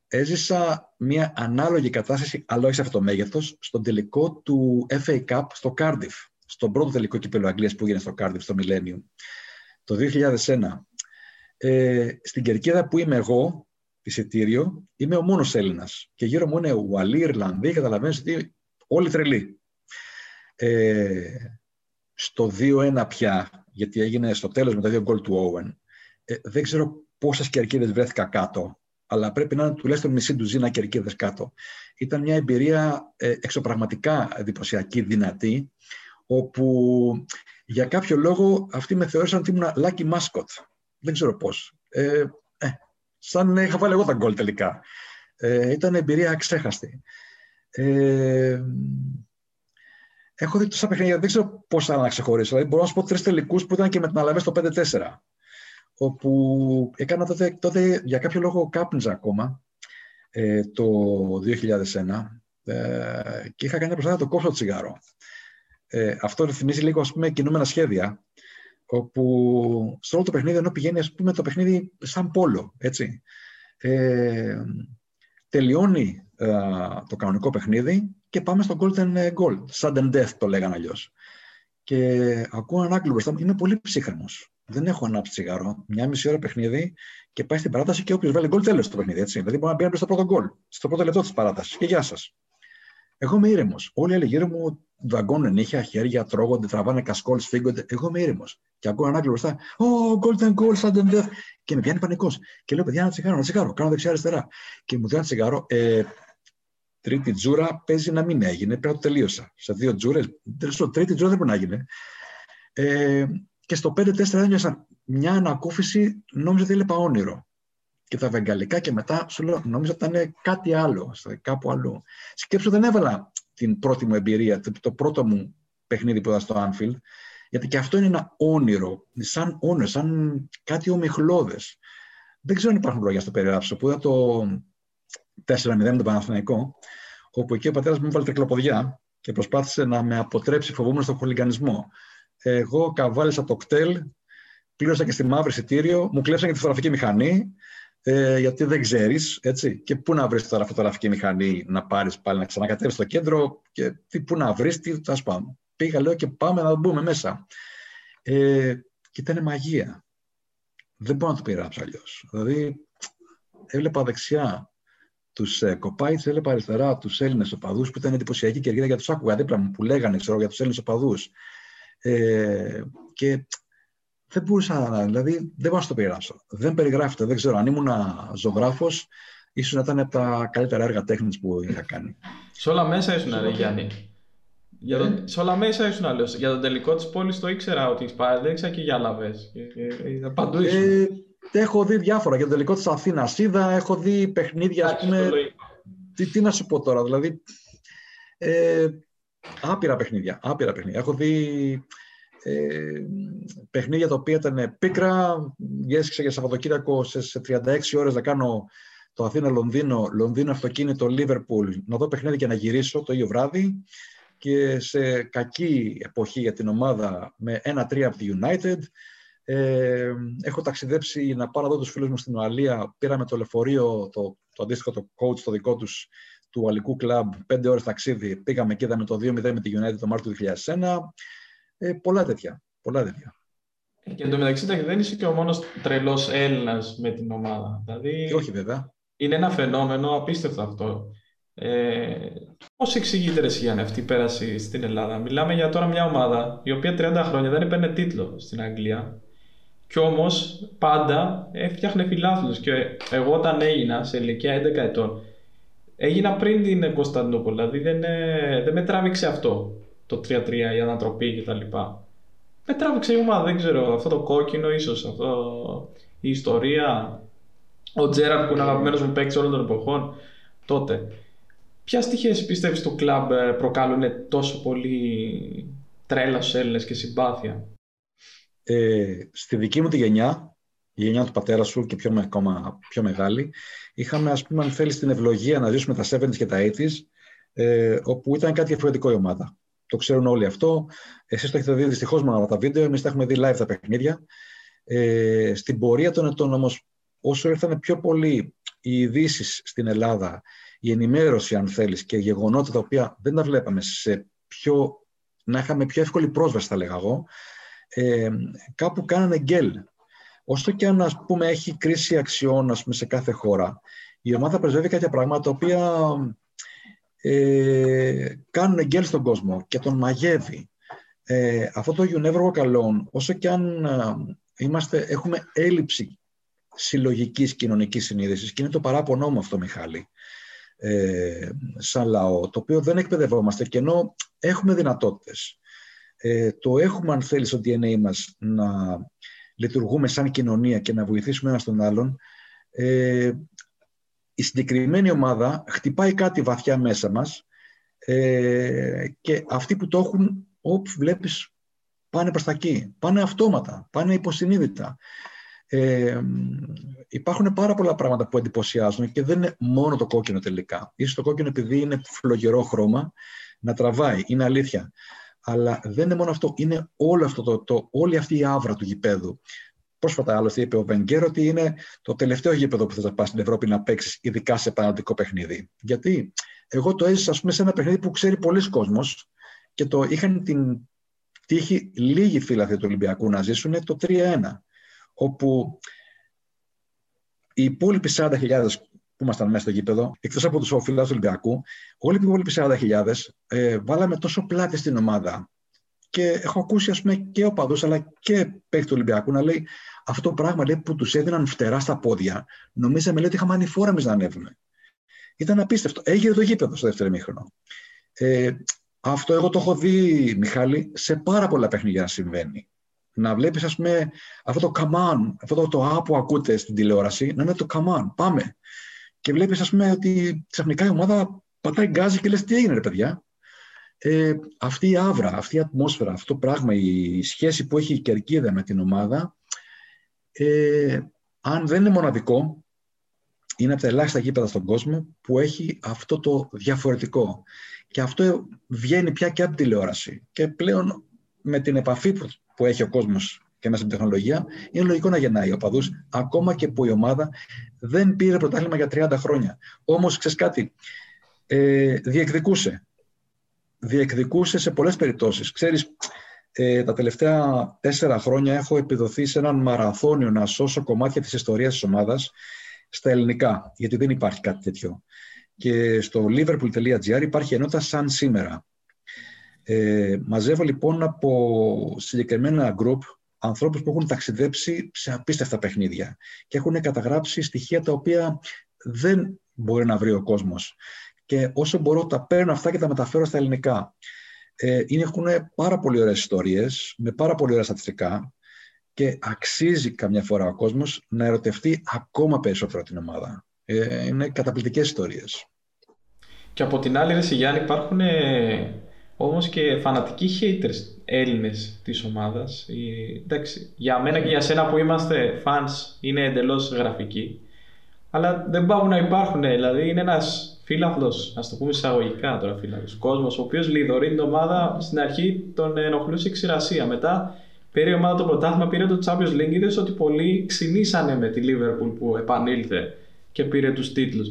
Speaker 3: Έζησα μια ανάλογη κατάσταση, αλλά όχι σε αυτό το μέγεθος, στον τελικό του FA Cup στο Cardiff στον πρώτο τελικό κύπελο Αγγλίας που έγινε στο Cardiff, στο Millennium, το 2001. Ε, στην κερκίδα που είμαι εγώ, εισιτήριο, είμαι ο μόνος Έλληνας. Και γύρω μου είναι Ουαλοί, Ιρλανδοί, καταλαβαίνεις ότι όλοι τρελοί. Ε, στο 2-1 πια, γιατί έγινε στο τέλος με τα δύο γκολ του Owen, ε, δεν ξέρω πόσες κερκίδες βρέθηκα κάτω, αλλά πρέπει να είναι τουλάχιστον μισή ντουζίνα κερκίδες κάτω. Ήταν μια εμπειρία ε, εξωπραγματικά εντυπωσιακή, δυνατή, όπου για κάποιο λόγο αυτοί με θεώρησαν ότι ήμουν lucky mascot. Δεν ξέρω πώς. Ε, ε, σαν να είχα βάλει εγώ τα γκολ τελικά. Ε, ήταν εμπειρία αξέχαστη. Ε, έχω δει τόσα παιχνίδια, δεν ξέρω πώς θα να ξεχωρίσω. Δηλαδή, μπορώ να σου πω τρεις τελικούς που ήταν και με την Αλαβές στο 5-4. Όπου έκανα τότε, τότε για κάποιο λόγο κάπνιζα ακόμα ε, το 2001 ε, και είχα κάνει προσπάθεια να το κόψω το τσιγάρο. Ε, αυτό θυμίζει λίγο ας πούμε, κινούμενα σχέδια, όπου σε όλο το παιχνίδι ενώ πηγαίνει ας πούμε, το παιχνίδι σαν πόλο. Έτσι. Ε, τελειώνει ε, το κανονικό παιχνίδι και πάμε στο golden goal. Sudden death το λέγανε αλλιώς. Και ακούω έναν Άγγλο μπροστά μου, είμαι πολύ ψύχρεμος. Δεν έχω ανάψει τσιγάρο. Μια μισή ώρα παιχνίδι και πάει στην παράταση και όποιος βάλει γκολ τέλος το παιχνίδι. Έτσι. Δηλαδή μπορεί να μπει στο πρώτο γκολ, στο πρώτο λεπτό της παράτασης. Και γεια σας. Εγώ είμαι ήρεμος. Όλοι οι άλλοι γύρω μου δαγκώνουν νύχια, χέρια, τρώγονται, τραβάνε κασκόλ, σφίγγονται. Εγώ είμαι ήρεμος. Και ακούω έναν άγγλο μπροστά. Oh, golden goal, sudden death. Και με πιάνει πανικός. Και λέω, παιδιά, ένα τσιγάρο, ένα τσιγάρο. Κάνω δεξιά-αριστερά. Και μου δίνει ένα τσιγάρο. Ε, τρίτη τζούρα παίζει να μην έγινε. Πρέπει να το τελείωσα. Σε δύο τζούρες. Τρίτη τζούρα δεν μπορεί να γίνει. Ε, και στο 5-4 ένιωσα μια ανακούφιση, νόμιζα ότι έλεπα όνειρο. Και τα βεγγαλικά και μετά σου λέω, νόμιζα ότι ήταν κάτι άλλο, κάπου αλλού. Σκέψω δεν έβαλα την πρώτη μου εμπειρία, το πρώτο μου παιχνίδι που είδα στο Anfield, γιατί και αυτό είναι ένα όνειρο, σαν όνειρο, σαν κάτι ομιχλώδες. Δεν ξέρω αν υπάρχουν λόγια στο περιγράψω, που είδα το 4-0 με τον Παναθηναϊκό, όπου εκεί ο πατέρας μου έβαλε τρικλοποδιά και προσπάθησε να με αποτρέψει φοβούμενος στον χολιγανισμό. Εγώ καβάλισα το κτέλ, πλήρωσα και στη μαύρη εισιτήριο, μου κλέψαν και τη φωτογραφική μηχανή, ε, γιατί δεν ξέρεις, έτσι. Και πού να βρεις τώρα φωτογραφική μηχανή να πάρεις πάλι να ξανακατέβεις στο κέντρο και τι, πού να βρεις, τι θα σπάμε. Πήγα, λέω και πάμε να μπούμε μέσα. Ε, και ήταν μαγεία. Δεν μπορώ να το περιγράψω αλλιώς. Δηλαδή, έβλεπα δεξιά τους ε, Κοπάιτ, έλεγα αριστερά τους Έλληνες οπαδούς που ήταν εντυπωσιακή κερκίδα για τους άκουγα δίπλα μου που λέγανε ξέρω, για τους Έλληνες οπαδούς. Ε, και δεν μπορούσα να. Δηλαδή, δεν μπορώ να το περιγράψω. Δεν περιγράφεται. Δεν ξέρω. Αν ήμουν ζωγράφος, ίσως να ήταν από τα καλύτερα έργα τέχνης που είχα κάνει.
Speaker 2: Σε όλα μέσα ήσουν, ρε Γιάννη. Για το, ε; σε όλα μέσα ήσουν άλλο. Για τον τελικό της πόλης το ήξερα ότι πάει. Δεν ήξερα και για λαβέ. Παντού ήσουν. Ε,
Speaker 3: έχω δει διάφορα. Για το τελικό της Αθήνας είδα, έχω δει παιχνίδια. Ας πούμε, τι, τι να σου πω τώρα, δηλαδή. Ε, άπειρα παιχνίδια. Άπειρα παιχνίδια. Έχω δει ε, παιχνίδια τα οποία ήταν πίκρα. Γέσκησα για Σαββατοκύριακο σε 36 ώρες να κάνω το Αθήνα-Λονδίνο, Λονδίνο-Αυτοκίνητο, Λίβερπουλ, να δω παιχνίδι και να γυρίσω το ίδιο βράδυ και σε κακή εποχή για την ομάδα με ένα-τρία από τη United. Ε, έχω ταξιδέψει να πάρω εδώ τους φίλους μου στην Ουαλία. Πήραμε το λεωφορείο, το, το αντίστοιχο το coach, το δικό τους, του Ουαλικού Κλαμπ, πέντε ώρες ταξίδι. Πήγαμε και είδαμε το 2-0 με τη United το Μάρτιο του 2001. Ε, πολλά τέτοια. Πολλά τέτοια.
Speaker 2: Και εντωμεταξύ δεν είσαι και ο μόνος τρελός Έλληνας με την ομάδα. Δηλαδή,
Speaker 3: και όχι βέβαια.
Speaker 2: Είναι ένα φαινόμενο απίστευτο αυτό. Ε, Πώς εξηγείται ρε για αυτή η πέραση στην Ελλάδα; Μιλάμε για τώρα μια ομάδα η οποία 30 χρόνια δεν έπαιρνε τίτλο στην Αγγλία. Κι όμως πάντα έφτιαχνε φιλάθλους. Και εγώ όταν έγινα σε ηλικία 11 ετών, έγινα πριν την Κωνσταντινούπολη. Δηλαδή δεν, ε, δεν με τράβηξε αυτό το 3-3, η ανατροπή κτλ. Με τράβηξε η ομάδα, δεν ξέρω, αυτό το κόκκινο ίσως, αυτό η ιστορία. Ο Τζέραρτ που είναι αγαπημένος μου παίκτης όλων των εποχών τότε. Ποια στοιχεία πιστεύεις του κλαμπ ε, προκάλουν τόσο πολύ τρέλα στους Έλληνες και συμπάθεια;
Speaker 3: Ε, στη δική μου τη γενιά, η γενιά του πατέρα σου και πιο, ακόμα πιο μεγάλη, είχαμε, ας πούμε, αν θέλεις, την ευλογία να ζήσουμε τα 70s και τα 80s, ε, όπου ήταν κάτι διαφορετικό η ομάδα. Το ξέρουν όλοι αυτό. Εσείς το έχετε δει δυστυχώς μόνο από τα βίντεο. Εμείς τα έχουμε δει live τα παιχνίδια. Ε, στην πορεία των ετών όμως, όσο ήρθαν πιο πολύ οι ειδήσεις στην Ελλάδα, η ενημέρωση, αν θέλεις, και γεγονότα τα οποία δεν τα βλέπαμε σε πιο. να είχαμε πιο εύκολη πρόσβαση, θα λέγα εγώ, ε, κάπου κάνανε γκέλ. Όσο και αν ας πούμε, έχει κρίση αξιών ας πούμε, σε κάθε χώρα, η ομάδα πρεσβεύει κάποια πράγματα τα οποία ε, κάνουν γκέλ στον κόσμο και τον μαγεύει. Ε, αυτό το You Never Walk Alone, όσο και αν ε, είμαστε, έχουμε έλλειψη συλλογικής κοινωνικής συνείδησης και είναι το παράπονό μου αυτό, Μιχάλη, ε, σαν λαό, το οποίο δεν εκπαιδευόμαστε και ενώ έχουμε δυνατότητες. Ε, το έχουμε, αν θέλεις, στο DNA μας να λειτουργούμε σαν κοινωνία και να βοηθήσουμε ένα τον άλλον, ε, η συγκεκριμένη ομάδα χτυπάει κάτι βαθιά μέσα μας ε, και αυτοί που το έχουν, όπου βλέπεις, πάνε προς τα εκεί. Πάνε αυτόματα, πάνε υποσυνείδητα. Ε, υπάρχουν πάρα πολλά πράγματα που εντυπωσιάζουν και δεν είναι μόνο το κόκκινο τελικά. Ίσως το κόκκινο επειδή είναι φλογερό χρώμα, να τραβάει, είναι αλήθεια. Αλλά δεν είναι μόνο αυτό, είναι όλο αυτό το, το, όλη αυτή η άβρα του γηπέδου. Πρόσφατα άλλωστε είπε ο Βενγκέρ ότι είναι το τελευταίο γήπεδο που θα πα στην Ευρώπη να παίξεις, ειδικά σε επαναληπτικό παιχνίδι. Γιατί εγώ το έζησα, ας πούμε, σε ένα παιχνίδι που ξέρει πολλοί κόσμος και το είχαν την τύχη λίγοι φίλαθλοι του Ολυμπιακού να ζήσουν το 3-1. Όπου οι υπόλοιποι 40.000 που ήμασταν μέσα στο γήπεδο, εκτός από τους φίλου του Ολυμπιακού, όλοι οι υπόλοιποι 40.000 ε, βάλαμε τόσο πλάτη στην ομάδα. Και έχω ακούσει ας πούμε, και οπαδού αλλά και παίκτης του Ολυμπιακού να λέει αυτό το πράγμα λέει, που τους έδιναν φτερά στα πόδια, νομίζαμε λέει, ότι είχαμε ανηφόρα εμείς να ανέβουμε. Ήταν απίστευτο. Έγινε το γήπεδο στο δεύτερο μήχρονο. Ε, αυτό εγώ το έχω δει, Μιχάλη, σε πάρα πολλά παιχνίδια να συμβαίνει. Να βλέπεις, ας πούμε, αυτό το come on, αυτό το, το α που ακούτε στην τηλεόραση, να είναι το come on, πάμε. Και βλέπεις, ας πούμε, ότι ξαφνικά η ομάδα πατάει γκάζι και λες τι έγινε, ρε παιδιά; Ε, αυτή η άβρα, αυτή η ατμόσφαιρα, αυτό το πράγμα, η σχέση που έχει η κερκίδα με την ομάδα, ε, αν δεν είναι μοναδικό, είναι από τα ελάχιστα γήπεδα στον κόσμο που έχει αυτό το διαφορετικό. Και αυτό βγαίνει πια και από την τηλεόραση. Και πλέον με την επαφή που έχει ο κόσμος και μέσα στην τεχνολογία, είναι λογικό να γεννάει ο παδούς, ακόμα και που η ομάδα δεν πήρε πρωτάθλημα για 30 χρόνια. Όμως, ξέρεις κάτι, ε, διεκδικούσε. Διεκδικούσε σε πολλές περιπτώσεις. Ξέρεις, ε, τα τελευταία τέσσερα χρόνια έχω επιδοθεί σε έναν μαραθώνιο να σώσω κομμάτια της ιστορίας της ομάδας στα ελληνικά, γιατί δεν υπάρχει κάτι τέτοιο. Και στο liverpool.gr υπάρχει ενότητα σαν σήμερα. Ε, μαζεύω λοιπόν από συγκεκριμένα group ανθρώπους που έχουν ταξιδέψει σε απίστευτα παιχνίδια και έχουν καταγράψει στοιχεία τα οποία δεν μπορεί να βρει ο κόσμος. Και όσο μπορώ τα παίρνω αυτά και τα μεταφέρω στα ελληνικά. Ε, είναι, έχουν πάρα πολύ ωραίες ιστορίες, με πάρα πολύ ωραία στατιστικά και αξίζει καμιά φορά ο κόσμος να ερωτευτεί ακόμα περισσότερο την ομάδα. Ε, είναι καταπληκτικές ιστορίες.
Speaker 2: Και από την άλλη, Ρε Γιάννη, υπάρχουν ε, όμως και φανατικοί haters Έλληνες της ομάδας. εντάξει, για μένα και για σένα που είμαστε fans είναι εντελώς γραφικοί. Αλλά δεν πάβουν να υπάρχουν. Δηλαδή είναι ένας φίλαθλο, ας το πούμε εισαγωγικά τώρα φίλαθλο, κόσμος, ο οποίος λιδωρεί την ομάδα στην αρχή τον ενοχλούσε η ξηρασία. Μετά πήρε η ομάδα το πρωτάθλημα, πήρε το Champions League. Είδες ότι πολλοί ξυνήσανε με τη Liverpool που επανήλθε και πήρε τους τίτλους.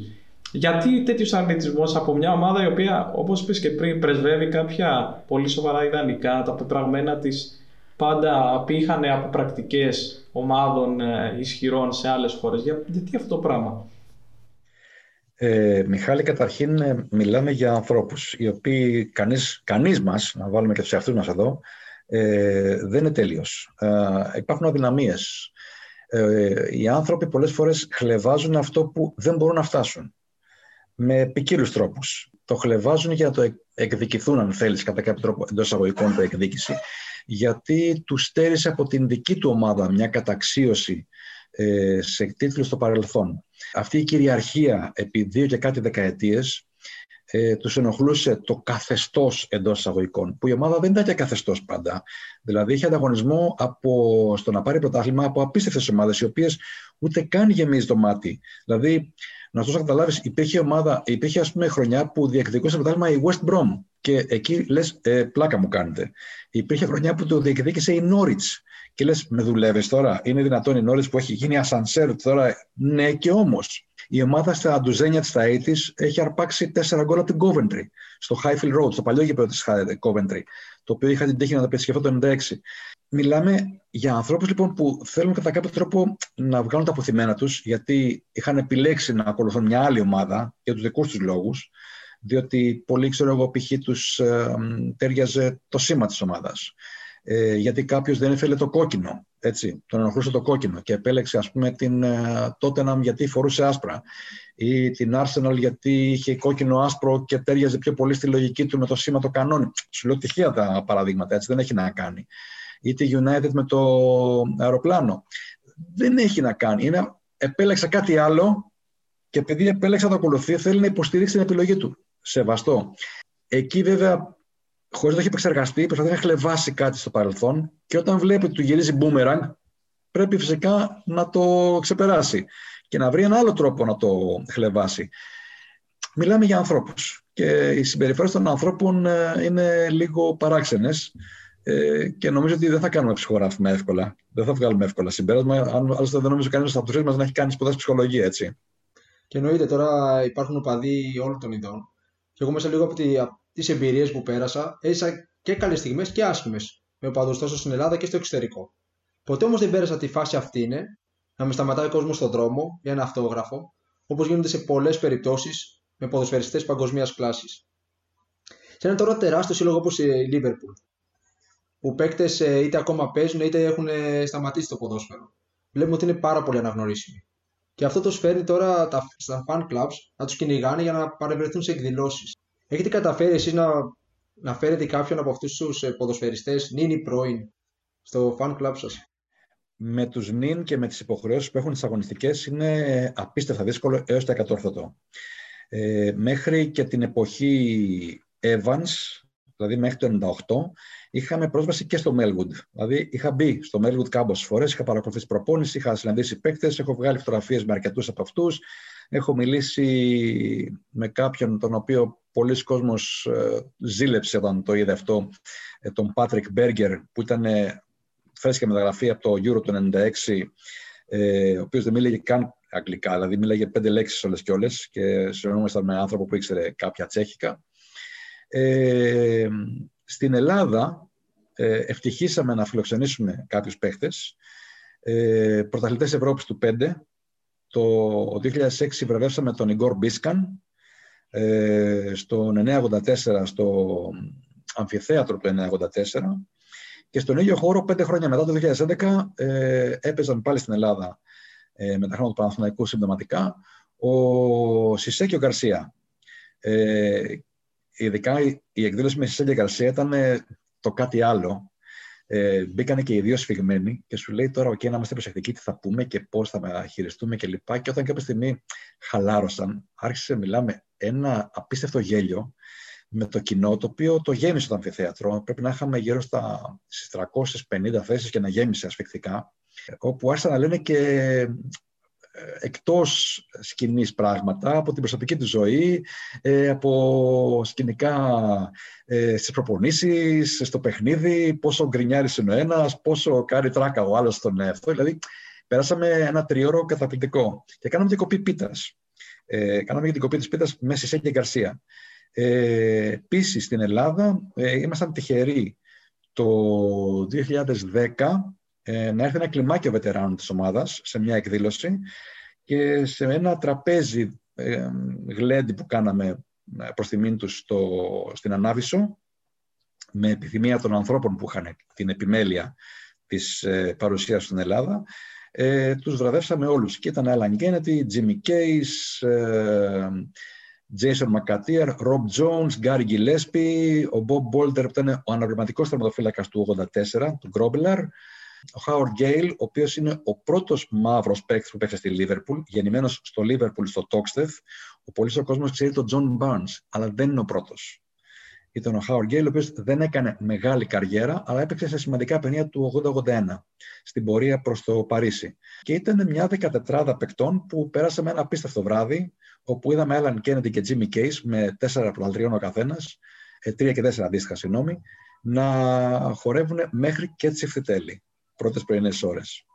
Speaker 2: Γιατί τέτοιος αρνητισμό από μια ομάδα η οποία, όπως είπες και πριν, πρεσβεύει κάποια πολύ σοβαρά ιδανικά, τα πεπραγμένα της πάντα απήχανε από πρακτικές ομάδων ε, ισχυρών σε άλλες χώρες. Γιατί αυτό το πράγμα;
Speaker 3: Ε, Μιχάλη, καταρχήν ε, μιλάμε για ανθρώπους οι οποίοι κανείς, κανείς μας, να βάλουμε και τους εαυτούς μας εδώ, ε, δεν είναι τέλειος. Ε, υπάρχουν αδυναμίες. Ε, οι άνθρωποι πολλές φορές χλεβάζουν αυτό που δεν μπορούν να φτάσουν. Με ποικίλους τρόπους. Το χλεβάζουν για να το εκδικηθούν, αν θέλεις, κατά κάποιο τρόπο εντός εισαγωγικών το εκδίκηση, γιατί τους στέρισε από την δική του ομάδα μια καταξίωση ε, σε τίτλους στο παρελθόν. Αυτή η κυριαρχία επί δύο και κάτι δεκαετίες ε, τους ενοχλούσε το καθεστώς εντός εισαγωγικών, που η ομάδα δεν ήταν και καθεστώς πάντα. Δηλαδή είχε ανταγωνισμό από, στο να πάρει πρωτάθλημα από απίστευτες ομάδες, οι οποίες ούτε καν γεμίζει το μάτι. Δηλαδή, να σου καταλάβεις, υπήρχε, ομάδα, υπήρχε ας πούμε χρονιά που διεκδικούσε πρωτάθλημα η West Brom και εκεί λες ε, πλάκα μου κάνετε. Υπήρχε χρονιά που το διεκδίκησε η Norwich και λες, με δουλεύεις τώρα; Είναι δυνατόν η Νόρι που έχει γίνει ασανσέρ τώρα; Ναι, και όμως. Η ομάδα στα ντουζένια της Ταΐτης έχει αρπάξει τέσσερα γκολ από την Coventry. Στο Highfield Road, στο παλιό γήπεδο της Coventry. Το οποίο είχα την τύχη να τα επισκεφτώ το 1996. Μιλάμε για ανθρώπους λοιπόν που θέλουν κατά κάποιο τρόπο να βγάλουν τα αποθυμένα τους, γιατί είχαν επιλέξει να ακολουθούν μια άλλη ομάδα για τους δικούς τους λόγους, διότι πολύ ξέρω εγώ π.χ. τους ε, τέριαζε το σήμα της ομάδας ε, γιατί κάποιος δεν ήθελε το κόκκινο, έτσι, τον ενοχλούσε το κόκκινο και επέλεξε ας πούμε την ε, Tottenham γιατί φορούσε άσπρα ή την Arsenal γιατί είχε κόκκινο άσπρο και τέριαζε πιο πολύ στη λογική του με το σήμα το κανόνι. Σου λέω τυχαία τα παραδείγματα, έτσι, δεν έχει να κάνει. Ή τη United με το αεροπλάνο. Δεν έχει να κάνει. Είναι, επέλεξα κάτι άλλο και επειδή επέλεξα να το ακολουθεί θέλει να υποστηρίξει την επιλογή του. Σεβαστό. Εκεί βέβαια χωρίς να έχει επεξεργαστεί, προσπαθεί να χλεβάσει κάτι στο παρελθόν και όταν βλέπει ότι του γυρίζει boomerang, πρέπει φυσικά να το ξεπεράσει και να βρει ένα άλλο τρόπο να το χλεβάσει. Μιλάμε για ανθρώπους. Και οι συμπεριφορές των ανθρώπων ε, είναι λίγο παράξενες. Ε, και νομίζω ότι δεν θα κάνουμε ψυχογράφημα εύκολα. Δεν θα βγάλουμε εύκολα συμπέρασμα. Αν, άλλωστε, δεν νομίζω κανένας από τους μας να έχει κάνει σπουδέ ψυχολογία, έτσι.
Speaker 1: Και εννοείται τώρα υπάρχουν οπαδοί όλων των ειδών. Και εγώ μέσα λίγο από, τη, τις εμπειρίες που πέρασα, έζησα και καλές στιγμές και άσχημες με οπαδούς τόσο στην Ελλάδα και στο εξωτερικό. Ποτέ όμως δεν πέρασα τη φάση αυτή είναι να με σταματάει ο κόσμος στον δρόμο για ένα αυτόγραφο, όπως γίνονται σε πολλές περιπτώσεις με ποδοσφαιριστές παγκοσμίας κλάσης. Σε ένα τώρα τεράστιο σύλλογο όπως η Liverpool, που παίκτες ε, είτε ακόμα παίζουν είτε έχουν ε, σταματήσει το ποδόσφαιρο. Βλέπουμε ότι είναι πάρα πολύ αναγνωρίσιμοι. Και αυτό τους φέρνει τώρα τα, στα fan clubs να τους κυνηγάνε για να παρευρεθούν σε εκδηλώσεις. Έχετε καταφέρει εσείς να, να φέρετε κάποιον από αυτούς τους ε, ποδοσφαιριστές, νυν ή πρώην, στο fan club σας;
Speaker 3: Με τους νυν και με τις υποχρεώσεις που έχουν τις αγωνιστικές είναι απίστευτα δύσκολο έως τα εκατόρθωτο. Ε, μέχρι και την εποχή Evans, δηλαδή μέχρι το 98, είχαμε πρόσβαση και στο Melwood. Δηλαδή είχα μπει στο Melwood κάμπος φορές, είχα παρακολουθήσει προπόνηση, είχα συναντήσει παίκτες, έχω βγάλει φωτογραφίες με αρκετούς από αυτούς, έχω μιλήσει με κάποιον τον οποίο πολλοί κόσμος ε, ζήλεψε όταν το είδε αυτό, ε, τον Πάτρικ Μπέργκερ, που ήταν ε, φρέσκια μεταγραφή από το Euro του 96, ο οποίος δεν μίλαγε καν αγγλικά, δηλαδή μίλαγε πέντε λέξεις όλες και όλες και συνεννόμασταν με άνθρωπο που ήξερε κάποια τσέχικα. Ε, στην Ελλάδα ε, ευτυχήσαμε να φιλοξενήσουμε κάποιους παίχτες, ε, πρωταθλητές Ευρώπης του 5, Το 2006 βραβεύσαμε τον Ιγκόρ Μπίσκαν. Ε, στο 984 στο αμφιθέατρο του 984 και στον ίδιο χώρο πέντε χρόνια μετά το 2011 ε, έπαιζαν πάλι στην Ελλάδα ε, με τα χρόνια του Παναθηναϊκού συμπτωματικά ο Σισέ και ο Γκαρσία. Ε, ειδικά η εκδήλωση με Σισέ και Γκαρσία ήταν το κάτι άλλο ε, μπήκανε και οι δύο σφιγμένοι και σου λέει τώρα, OK, να είμαστε προσεκτικοί, τι θα πούμε και πώς θα χειριστούμε κλπ. Και, και όταν κάποια στιγμή χαλάρωσαν, άρχισε να μιλάμε ένα απίστευτο γέλιο με το κοινό, το οποίο το γέμισε το αμφιθέατρο. Πρέπει να είχαμε γύρω στα 350 θέσεις και να γέμισε ασφικτικά, όπου άρχισαν να λένε και εκτός σκηνής πράγματα, από την προσωπική του ζωή, ε, από σκηνικά ε, στις προπονήσεις, στο παιχνίδι, πόσο γκρινιάρης είναι ο ένας, πόσο κάνει τράκα ο άλλος στον εαυτό. Δηλαδή, περάσαμε ένα τριώρο καταπληκτικό και κάναμε διακοπή πίτας. Ε, κάναμε και την κοπή της πίτας με Σισέ και Γκαρσία. Ε, Επίσης, στην Ελλάδα ε, ήμασταν τυχεροί το 2010 ε, να έρθει ένα κλιμάκιο βετεράνων της ομάδας σε μια εκδήλωση και σε ένα τραπέζι ε, γλέντι που κάναμε ε, προς τιμήν τους στο, στην Ανάβησο με επιθυμία των ανθρώπων που είχαν την επιμέλεια της ε, παρουσίας στην Ελλάδα ε, τους βραβεύσαμε όλους. Και ήταν Alan Kennedy, Jimmy Case, ε, Jason McAteer, Rob Jones, Gary Gillespie, ο Bob Bolder που ήταν ο αναπληρωματικός θερματοφύλακας του 84, του Grobbelaar, ο Χάουαρντ Γκέιλ, ο οποίος είναι ο πρώτος μαύρος παίκτης που παίξει στη Λίβερπουλ, γεννημένος στο Λίβερπουλ, στο Τόξτεθ. Ο πολύς ο κόσμος ξέρει τον Τζον Μπάρνς, αλλά δεν είναι ο πρώτος. Ήταν ο Χάουρντ Γκέιλ, ο οποίος δεν έκανε μεγάλη καριέρα, αλλά έπαιξε σε σημαντικά παιχνίδια του 80-81 στην πορεία προς το Παρίσι. Και ήταν μια δεκατετράδα παικτών που πέρασε με ένα απίστευτο βράδυ, όπου είδαμε Έλαν Κέννεντι και Τζίμι Κέι με τέσσερα προαλτριών ο καθένας, ε, τρία και τέσσερα αντίστοιχα, συγγνώμη, να χορεύουν μέχρι και τσιφτιτέλη πρώτες πρωινές ώρες.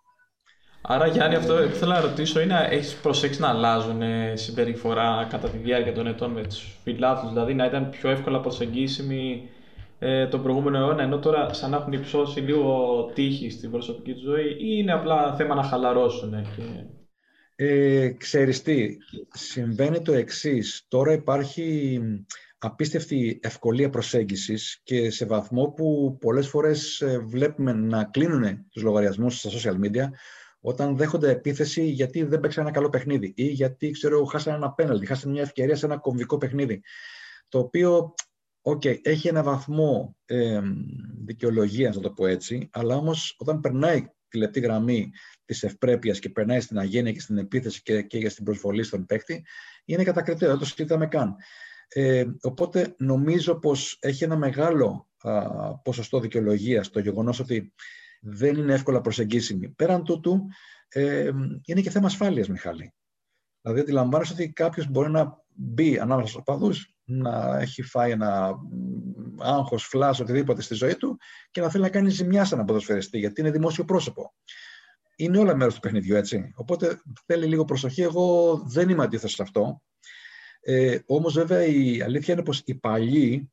Speaker 2: Άρα Γιάννη, αυτό που θέλω να ρωτήσω είναι, έχεις προσέξει να αλλάζουν ε, συμπεριφορά κατά τη διάρκεια των ετών με τους φιλάθλους, δηλαδή να ήταν πιο εύκολα προσεγγίσιμοι ε, τον προηγούμενο αιώνα, ενώ τώρα σαν να έχουν υψώσει λίγο τύχη στην προσωπική τους ζωή, ή είναι απλά θέμα να χαλαρώσουν. Και...
Speaker 3: Ε, ξέρεις τι, συμβαίνει το εξής. Τώρα υπάρχει απίστευτη ευκολία προσέγγισης και σε βαθμό που πολλές φορές ε, βλέπουμε να κλείνουν τους λογαριασμούς στα social media όταν δέχονται επίθεση γιατί δεν παίξαν ένα καλό παιχνίδι ή γιατί ξέρω, χάσαν ένα πέναλτι, χάσαν μια ευκαιρία σε ένα κομβικό παιχνίδι. Το οποίο okay, έχει ένα βαθμό ε, δικαιολογίας, να το πω έτσι, αλλά όμως όταν περνάει τη λεπτή γραμμή της ευπρέπειας και περνάει στην αγένεια και στην επίθεση και, και για στην προσβολή στον παίκτη, είναι κατακριτέο, δεν το συζητάμε καν. Ε, οπότε νομίζω πως έχει ένα μεγάλο α, ποσοστό δικαιολογίας το γεγονός ότι δεν είναι εύκολα προσεγγίσιμη. Πέραν τούτου, ε, είναι και θέμα ασφάλειας, Μιχάλη. Δηλαδή, αντιλαμβάνεσαι ότι κάποιος μπορεί να μπει ανάμεσα στους οπαδούς, να έχει φάει ένα άγχος, φλάς, οτιδήποτε στη ζωή του και να θέλει να κάνει ζημιά σε ένα ποδοσφαιριστή, γιατί είναι δημόσιο πρόσωπο. Είναι όλα μέρος του παιχνιδιού, έτσι. Οπότε θέλει λίγο προσοχή. Εγώ δεν είμαι αντίθετος σε αυτό. Ε, όμως βέβαια η αλήθεια είναι πως οι παλιοί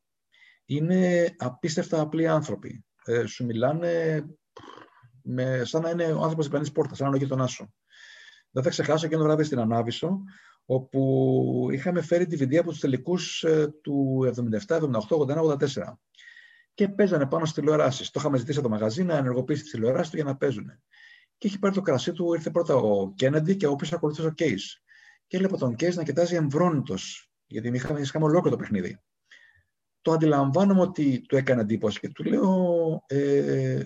Speaker 3: είναι απίστευτα απλοί άνθρωποι. Ε, σου μιλάνε με, σαν να είναι ο άνθρωπος διπλανής πόρτας, σαν να είναι ο γείτονάς σου. Δεν θα ξεχάσω και ένα βράδυ στην Ανάβησο, όπου είχαμε φέρει τη βιδία από τους τελικούς ε, του 77, 78, 81, 84. Και παίζανε πάνω στις τηλεοράσεις. Το είχαμε ζητήσει από το μαγαζί να ενεργοποιήσει τις τηλεοράσεις του για να παίζουν. Και έχει πάρει το κρασί του, ήρθε πρώτα ο Κέννεντι και ο οποίο ακολουθούσε ο Κέις και έβλεπα τον Κέις να κοιτάζει εμβρόνητος, γιατί είχαμε, είχαμε ολόκληρο το παιχνίδι. Το αντιλαμβάνομαι ότι του έκανε εντύπωση και του λέω. Ε,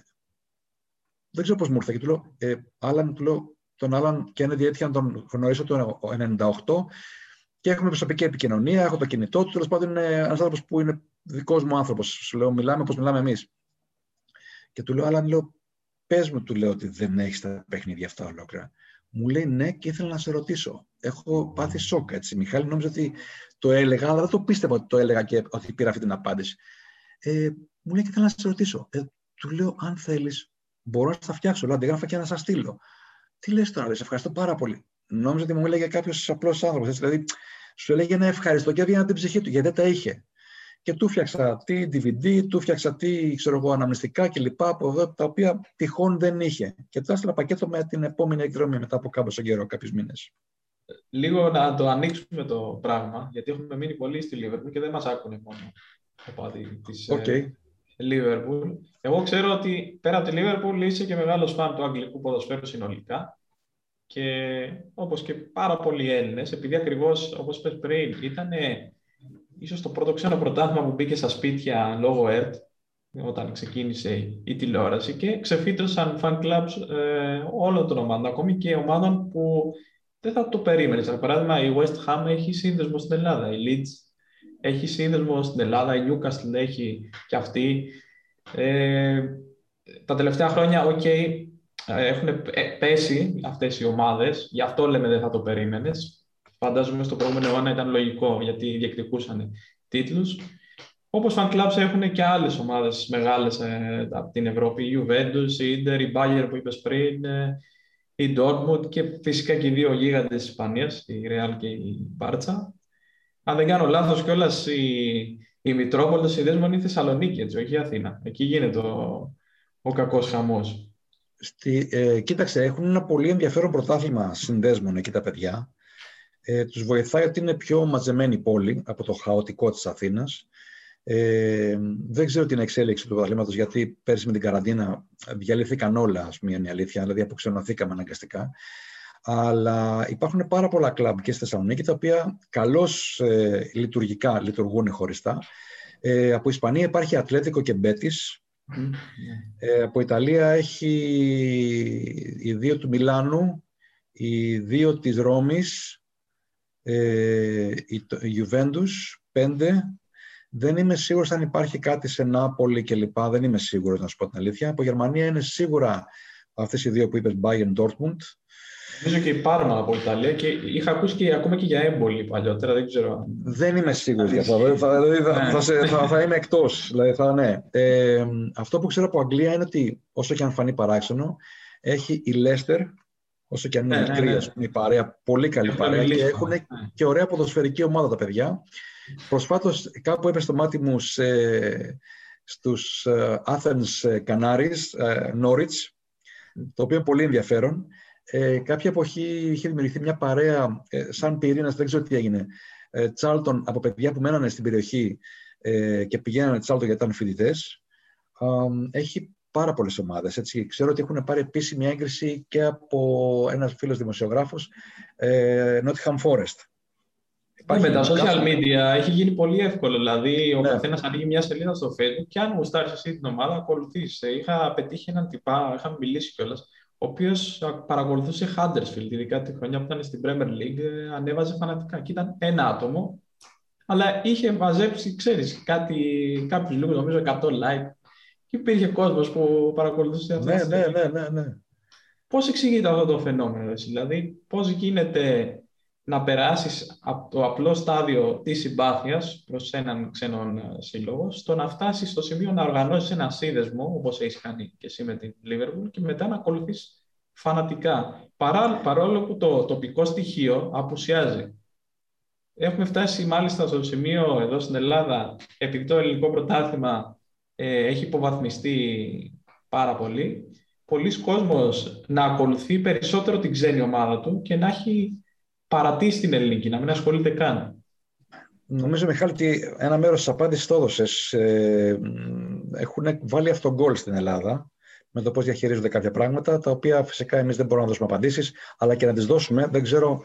Speaker 3: δεν ξέρω πώς μου ήρθε. Και του λέω, ε, Άλαν, του λέω, τον Άλαν Κέννεντι έτυχε να τον γνωρίσω το 1998 και έχουμε προσωπική επικοινωνία. Έχω το κινητό του. Τέλος πάντων, είναι ένας άνθρωπος που είναι δικός μου άνθρωπος. Σου λέω, μιλάμε όπως μιλάμε εμείς. Και του λέω, Άλαν, λέω, πες μου, του λέω ότι δεν έχεις τα παιχνίδια αυτά ολόκληρα. Μου λέει ναι και ήθελα να σε ρωτήσω. Έχω πάθει σοκ έτσι. Μιχάλη νόμιζα ότι το έλεγα, αλλά δεν το πίστευα ότι το έλεγα και ότι πήρα αυτή την απάντηση. Ε, μου λέει και ήθελα να σε ρωτήσω. Ε, του λέω αν θέλεις, μπορώ να στα φτιάξω. Λέω αντιγράφα και να σας στείλω. Τι λες τώρα, σε ευχαριστώ πάρα πολύ. Νόμιζα ότι μου έλεγε κάποιος απλός άνθρωπος. Δηλαδή, σου έλεγε ένα ευχαριστώ και έβγαινε την ψυχή του, γιατί δεν τα είχε. και του φτιάξα τι DVD, του φτιάξα τι ξέρω εγώ, αναμνηστικά κλπ. από εδώ, τα οποία τυχόν δεν είχε. Και του έστειλα πακέτο με την επόμενη εκδρομή μετά από κάποιο καιρό, κάποιους μήνες.
Speaker 2: Λίγο να το ανοίξουμε το πράγμα, γιατί έχουμε μείνει πολύ στη Λίβερπουλ και δεν μας άκουνε μόνο οπαδοί της okay. Λίβερπουλ. Εγώ ξέρω ότι πέρα από τη Λίβερπουλ είσαι και μεγάλος φαν του αγγλικού ποδοσφαίρου συνολικά. Και όπως και πάρα πολλοί Έλληνες, επειδή ακριβώς όπως είπες πριν, ήταν ίσως το πρώτο ξένο πρωτάθλημα που μπήκε στα σπίτια λόγω ΕΡΤ, όταν ξεκίνησε η τηλεόραση και ξεφύτρωσαν fan clubs ε, όλων των ομάδων, ακόμη και ομάδων που δεν θα το περίμενες. Για παράδειγμα, η West Ham έχει σύνδεσμο στην Ελλάδα, η Leeds έχει σύνδεσμο στην Ελλάδα, η Newcastle έχει και αυτή. Ε, τα τελευταία χρόνια, ok, έχουν πέσει αυτές οι ομάδες, γι' αυτό λέμε δεν θα το περίμενες φαντάζομαι στο προηγούμενο αιώνα ήταν λογικό γιατί διεκδικούσαν τίτλους. Όπως fan clubs έχουν και άλλες ομάδες μεγάλες ε, από την Ευρώπη, η Juventus, η Inter, η Bayer που είπες πριν, ε, η Dortmund και φυσικά και οι δύο γίγαντες της Ισπανίας, η Real και η Μπάρτσα. Αν δεν κάνω λάθος κιόλας η, η Μητρόπολη συνδέσμων είναι η Θεσσαλονίκη, έτσι, όχι η Αθήνα. Εκεί γίνεται ο, ο κακός χαμός.
Speaker 3: Στη, ε, κοίταξε, έχουν ένα πολύ ενδιαφέρον πρωτάθλημα συνδέσμων εκεί τα παιδιά ε, τους βοηθάει ότι είναι πιο μαζεμένη πόλη από το χαοτικό της Αθήνας. Ε, δεν ξέρω την εξέλιξη του πρωταθλήματος γιατί πέρσι με την καραντίνα διαλύθηκαν όλα, ας πούμε, είναι η αλήθεια, δηλαδή αποξενωθήκαμε αναγκαστικά. Αλλά υπάρχουν πάρα πολλά κλαμπ και στη Θεσσαλονίκη τα οποία καλώς ε, λειτουργικά λειτουργούν χωριστά. Ε, από Ισπανία υπάρχει Ατλέτικο και Μπέτης. Ε, από Ιταλία έχει οι δύο του Μιλάνου, οι δύο της Ρώμης ε, η, η Juventus 5. Δεν είμαι σίγουρος αν υπάρχει κάτι σε Νάπολη και λοιπά. Δεν είμαι σίγουρος να σου πω την αλήθεια. Από Γερμανία είναι σίγουρα αυτές οι δύο που είπες, Bayern Dortmund.
Speaker 2: Νομίζω και η Πάρμα από Ιταλία και είχα ακούσει και ακόμα και για έμπολη παλιότερα, δεν ξέρω.
Speaker 3: Δεν είμαι σίγουρος για αυτό. Δηλαδή θα, δηλαδή θα, θα, θα, είμαι εκτός. Δηλαδή θα, ναι. ε, αυτό που ξέρω από Αγγλία είναι ότι όσο και αν φανεί παράξενο, έχει η Leicester όσο και αν είναι ναι, μικρή, ναι, ναι. η παρέα, πολύ καλή παρέα και έχουν ναι. και ωραία ποδοσφαιρική ομάδα τα παιδιά. Προσφάτως κάπου έπεσε στο μάτι μου σε, στους uh, Athens ε, Canaries, uh, Norwich, το οποίο είναι πολύ ενδιαφέρον. Ε, κάποια εποχή είχε δημιουργηθεί μια παρέα ε, σαν πυρήνας, δεν ξέρω τι έγινε, ε, Τσάλτον από παιδιά που μένανε στην περιοχή ε, και πηγαίνανε Τσάλτον γιατί ήταν φοιτητές. έχει πάρα πολλές ομάδες. Ξέρω ότι έχουν πάρει επίσημη έγκριση και από ένας φίλος δημοσιογράφος, ε, Nottingham Forest.
Speaker 2: Υπάρχει με τα social media έχει γίνει πολύ εύκολο. Δηλαδή, ο ναι. καθένας ανοίγει μια σελίδα στο Facebook και αν γουστάρεις εσύ την ομάδα, ακολουθείς. Είχα πετύχει έναν τυπά, είχα μιλήσει κιόλας, ο οποίος παρακολουθούσε Huddersfield, ειδικά τη χρονιά που ήταν στην Premier League, ε, ανέβαζε φανατικά. Και ήταν ένα άτομο, αλλά είχε μαζέψει, ξέρεις, κάποιους λίγους, νομίζω 100 like και υπήρχε κόσμος που παρακολουθούσε
Speaker 3: αυτό. Ναι, ναι, ναι, ναι, ναι.
Speaker 2: Πώς εξηγείται αυτό το φαινόμενο, δηλαδή, πώς γίνεται να περάσεις από το απλό στάδιο της συμπάθειας προς έναν ξένον ε, σύλλογο, στο να φτάσεις στο σημείο να οργανώσεις ένα σύνδεσμο, όπως έχεις κάνει και εσύ με την Liverpool, και μετά να ακολουθείς φανατικά. Παρά, παρόλο που το τοπικό στοιχείο απουσιάζει. Έχουμε φτάσει μάλιστα στο σημείο εδώ στην Ελλάδα, επειδή το ελληνικό πρωτάθλημα ε, έχει υποβαθμιστεί πάρα πολύ. Πολλοί κόσμος να ακολουθεί περισσότερο την ξένη ομάδα του και να έχει παρατήσει την ελληνική, να μην ασχολείται καν.
Speaker 3: Νομίζω, Μιχάλη, ότι ένα μέρος της απάντησης το έδωσες. Ε, έχουν βάλει αυτόν γκολ στην Ελλάδα με το πώς διαχειρίζονται κάποια πράγματα, τα οποία φυσικά εμείς δεν μπορούμε να δώσουμε απαντήσεις, αλλά και να τις δώσουμε. Δεν ξέρω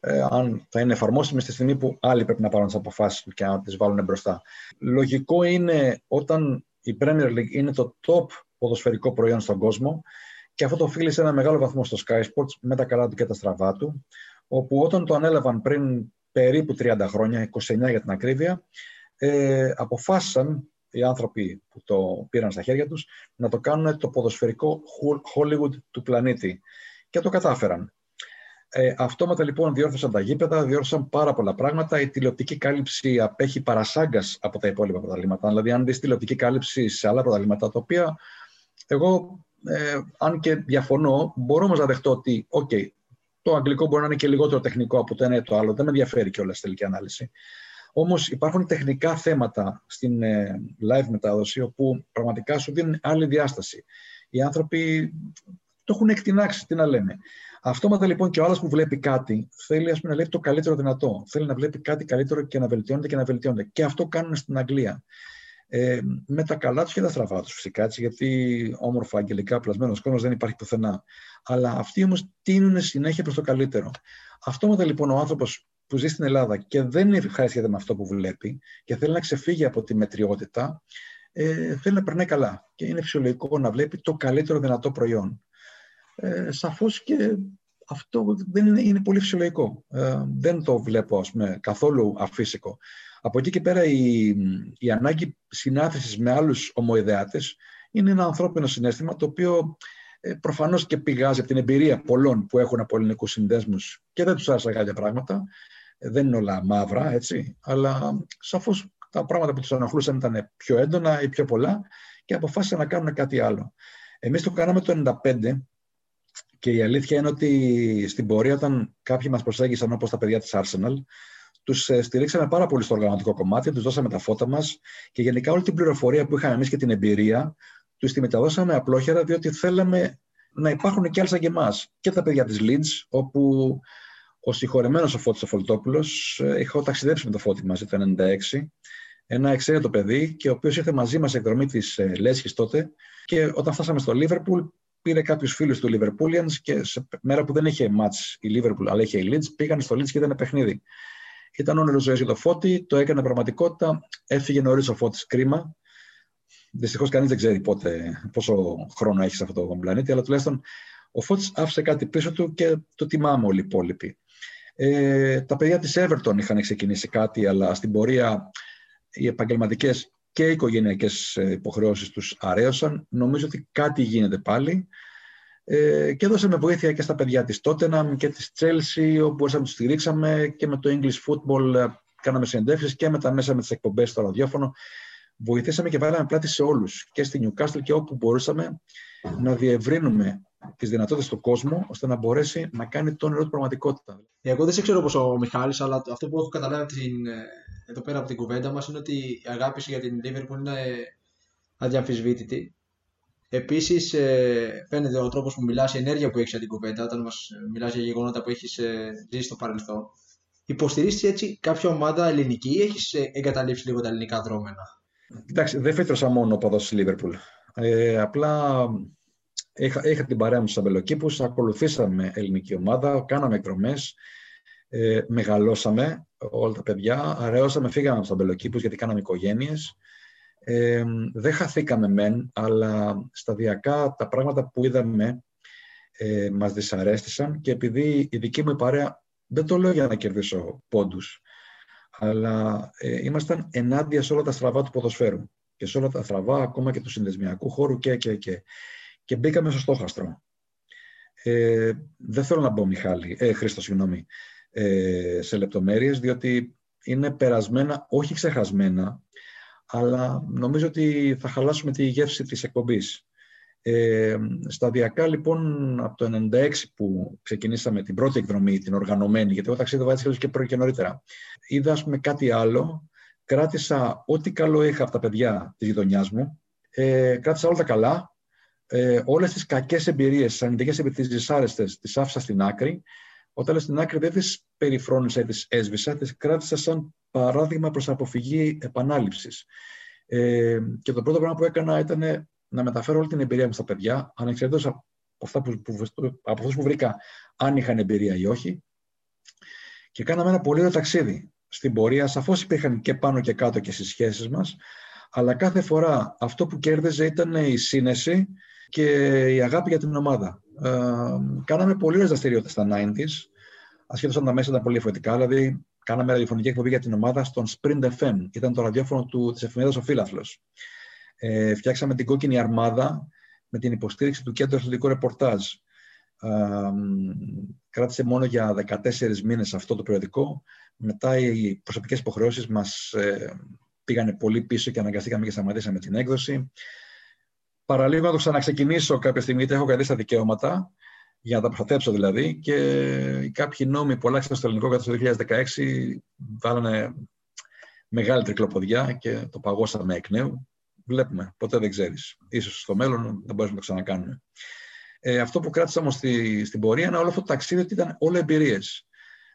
Speaker 3: ε, αν θα είναι εφαρμόσιμες στη στιγμή που άλλοι πρέπει να πάρουν τις αποφάσεις και να τις βάλουν μπροστά. Λογικό είναι όταν η Premier League είναι το top ποδοσφαιρικό προϊόν στον κόσμο και αυτό το οφείλει σε ένα μεγάλο βαθμό στο Sky Sports με τα καλά του και τα στραβά του, όπου όταν το ανέλαβαν πριν περίπου 30 χρόνια, 29 για την ακρίβεια, ε, αποφάσισαν οι άνθρωποι που το πήραν στα χέρια τους να το κάνουν το ποδοσφαιρικό Hollywood του πλανήτη. Και το κατάφεραν. Ε, αυτόματα λοιπόν διόρθωσαν τα γήπεδα, διόρθωσαν πάρα πολλά πράγματα. Η τηλεοπτική κάλυψη απέχει παρασάγκας από τα υπόλοιπα πρωταθλήματα. Δηλαδή, αν δεις τηλεοπτική κάλυψη σε άλλα πρωταθλήματα, τα οποία εγώ, ε, αν και διαφωνώ, μπορώ όμως να δεχτώ ότι, OK, το αγγλικό μπορεί να είναι και λιγότερο τεχνικό από το ένα ή το άλλο. Δεν με ενδιαφέρει κιόλας στη τελική ανάλυση. Όμως υπάρχουν τεχνικά θέματα στην ε, live μετάδοση όπου πραγματικά σου δίνουν άλλη διάσταση. Οι άνθρωποι το έχουν εκτινάξει, τι να λέμε. Αυτόματα λοιπόν και ο άλλος που βλέπει κάτι θέλει ας πούμε, να βλέπει το καλύτερο δυνατό. Θέλει να βλέπει κάτι καλύτερο και να βελτιώνεται και να βελτιώνεται. Και αυτό κάνουν στην Αγγλία. Ε, με τα καλά τους και τα στραβά τους φυσικά, έτσι, γιατί όμορφα αγγελικά πλασμένος κόσμος δεν υπάρχει πουθενά. Αλλά αυτοί όμως τίνουν συνέχεια προς το καλύτερο. Αυτόματα λοιπόν ο άνθρωπος που ζει στην Ελλάδα και δεν ευχαριστιέται με αυτό που βλέπει και θέλει να ξεφύγει από τη μετριότητα, ε, θέλει να περνάει καλά. Και είναι φυσιολογικό να βλέπει το καλύτερο δυνατό προϊόν. Ε, σαφώς και αυτό δεν είναι, είναι πολύ φυσιολογικό. Ε, δεν το βλέπω ας πούμε, καθόλου αφύσικο. Από εκεί και πέρα η, η ανάγκη συνάθρησης με άλλους ομοειδεάτες είναι ένα ανθρώπινο συνέστημα το οποίο ε, προφανώς και πηγάζει από την εμπειρία πολλών που έχουν από ελληνικούς συνδέσμους και δεν τους άρεσαν κάποια πράγματα. Ε, δεν είναι όλα μαύρα, έτσι, αλλά σαφώς τα πράγματα που τους αναχλούσαν ήταν πιο έντονα ή πιο πολλά και αποφάσισαν να κάνουν κάτι άλλο. Εμείς το κάναμε το 1995 και η αλήθεια είναι ότι στην πορεία όταν κάποιοι μας προσέγγισαν όπως τα παιδιά της Arsenal τους ε, στηρίξαμε πάρα πολύ στο οργανωτικό κομμάτι, τους δώσαμε τα φώτα μας και γενικά όλη την πληροφορία που είχαμε εμείς και την εμπειρία, τους τη μεταδώσαμε απλόχερα, διότι θέλαμε να υπάρχουν και άλλοι σαν και εμάς. Και τα παιδιά της Leeds, όπου ο συγχωρεμένος ο Φώτης Αφολτόπουλο, ε, είχα ταξιδέψει με το Φώτη μαζί το 1996, ένα εξαίρετο παιδί, και ο οποίος ήρθε μαζί μας σε εκδρομή της ε, Λέσχης τότε. Και όταν φτάσαμε στο Λίβερπουλ, πήρε κάποιους φίλους του Liverpoolians και σε μέρα που δεν είχε match η Liverpool, αλλά είχε η Leeds, πήγαν στο Leeds και ήταν παιχνίδι. Ήταν όνειρο ζωής για το Φώτη, το έκανε πραγματικότητα. Έφυγε νωρίς ο Φώτης, κρίμα. Δυστυχώς κανείς δεν ξέρει πότε, πόσο χρόνο έχει σε αυτό το πλανήτη, αλλά τουλάχιστον ο Φώτης άφησε κάτι πίσω του και το τιμάμε όλοι οι υπόλοιποι. Ε, τα παιδιά της Everton είχαν ξεκινήσει κάτι, αλλά στην πορεία οι επαγγελματικές και οι οικογενειακές υποχρεώσεις τους αρέωσαν. Νομίζω ότι κάτι γίνεται πάλι. Ε, και δώσαμε βοήθεια και στα παιδιά της Tottenham και της Chelsea, όπου μπορούσαμε να τους στηρίξαμε και με το English Football ε, κάναμε συνεντεύξεις και με τα μέσα με τις εκπομπές στο ραδιόφωνο. Βοηθήσαμε και βάλαμε πλάτη σε όλους και στη Newcastle και όπου μπορούσαμε να διευρύνουμε τις δυνατότητες του κόσμου ώστε να μπορέσει να κάνει το όνειρο του πραγματικότητα.
Speaker 1: Εγώ δεν σε ξέρω πως ο Μιχάλης, αλλά αυτό που έχω καταλάβει την, ε, εδώ πέρα από την κουβέντα μας είναι ότι η αγάπη για την Liverpool είναι αδιαμφισβήτητη Επίσης, ε, φαίνεται ο τρόπος που μιλάς, η ενέργεια που έχεις για την κουβέντα, όταν μας μιλάς για γεγονότα που έχεις ε, ζήσει στο παρελθόν. Υποστηρίζεις έτσι κάποια ομάδα ελληνική ή έχεις ε, εγκαταλείψει λίγο τα ελληνικά δρόμενα;
Speaker 3: Κοιτάξτε, δεν φέτρωσα μόνο παδός στη Λίβερπουλ. Ε, απλά είχα, είχα την παρέα μου στους αμπελοκήπους, ακολουθήσαμε ελληνική ομάδα, κάναμε εκδρομές, ε, μεγαλώσαμε όλα τα παιδιά, αραιώσαμε, φύγαμε από τους αμπελοκήπους γιατί κάναμε οικογένειες δεν χαθήκαμε μεν, αλλά σταδιακά τα πράγματα που είδαμε ε, μας δυσαρέστησαν και επειδή η δική μου παρέα, δεν το λέω για να κερδίσω πόντους, αλλά ε, ήμασταν ενάντια σε όλα τα στραβά του ποδοσφαίρου και σε όλα τα στραβά ακόμα και του συνδεσμιακού χώρου και, και, και. Και μπήκαμε στο στόχαστρο. Ε, δεν θέλω να μπω, Μιχάλη, ε, Χρήστο, συγγνώμη, ε, σε λεπτομέρειες, διότι είναι περασμένα, όχι ξεχασμένα, αλλά νομίζω ότι θα χαλάσουμε τη γεύση της εκπομπής. Ε, σταδιακά λοιπόν από το 1996 που ξεκινήσαμε την πρώτη εκδρομή, την οργανωμένη, γιατί εγώ ταξίδευα έτσι και πρώτη και νωρίτερα, είδα ας πούμε κάτι άλλο, κράτησα ό,τι καλό είχα από τα παιδιά της γειτονιάς μου, ε, κράτησα όλα τα καλά, ε, όλες τις κακές εμπειρίες, τις αρνητικές εμπειρίες, τις δυσάρεστες, τις άφησα στην άκρη. Όταν λέω στην άκρη δεν τις περιφρόνησα ή τις έσβησα, τις κράτησα σαν παράδειγμα προς αποφυγή επανάληψης. Ε, και το πρώτο πράγμα που έκανα ήταν να μεταφέρω όλη την εμπειρία μου στα παιδιά, ανεξαρτήτως από, αυτά που, που, από αυτούς που βρήκα, αν είχαν εμπειρία ή όχι. Και κάναμε ένα πολύ ωραίο ταξίδι. Στην πορεία σαφώς υπήρχαν και πάνω και κάτω και στις σχέσεις μας, αλλά κάθε φορά αυτό που κέρδιζε ήταν η σύνεση και η αγάπη για την ομάδα. Ε, κάναμε πολύ ωραίες δραστηριότητες στα 90s, ασχέτως αν τα μέσα ήταν πολύ διαφορετικά, δηλαδή κάναμε ραδιοφωνική εκπομπή για την ομάδα στον Sprint FM. Ήταν το ραδιόφωνο του, της εφημερίδας Ο Φύλαθλος. Ε, φτιάξαμε την κόκκινη αρμάδα με την υποστήριξη του Κέντρου Αθλητικού Ρεπορτάζ. Ε, κράτησε μόνο για 14 μήνες αυτό το περιοδικό. Μετά οι προσωπικές υποχρεώσεις μας ε, πήγανε πολύ πίσω και αναγκαστήκαμε και σταματήσαμε την έκδοση. Παραλίγο να το ξαναξεκινήσω κάποια στιγμή, γιατί έχω κρατήσει τα δικαιώματα για να τα προστατέψω δηλαδή και κάποιοι νόμοι που αλλάξαν στο ελληνικό κατά το 2016 βάλανε μεγάλη τρικλοποδιά και το παγώσαμε εκ νέου. Βλέπουμε, ποτέ δεν ξέρεις. Ίσως στο μέλλον δεν μπορούμε να το ξανακάνουμε. Ε, αυτό που κράτησα όμως στη, στην πορεία είναι όλο αυτό το ταξίδι ότι ήταν όλα εμπειρίες.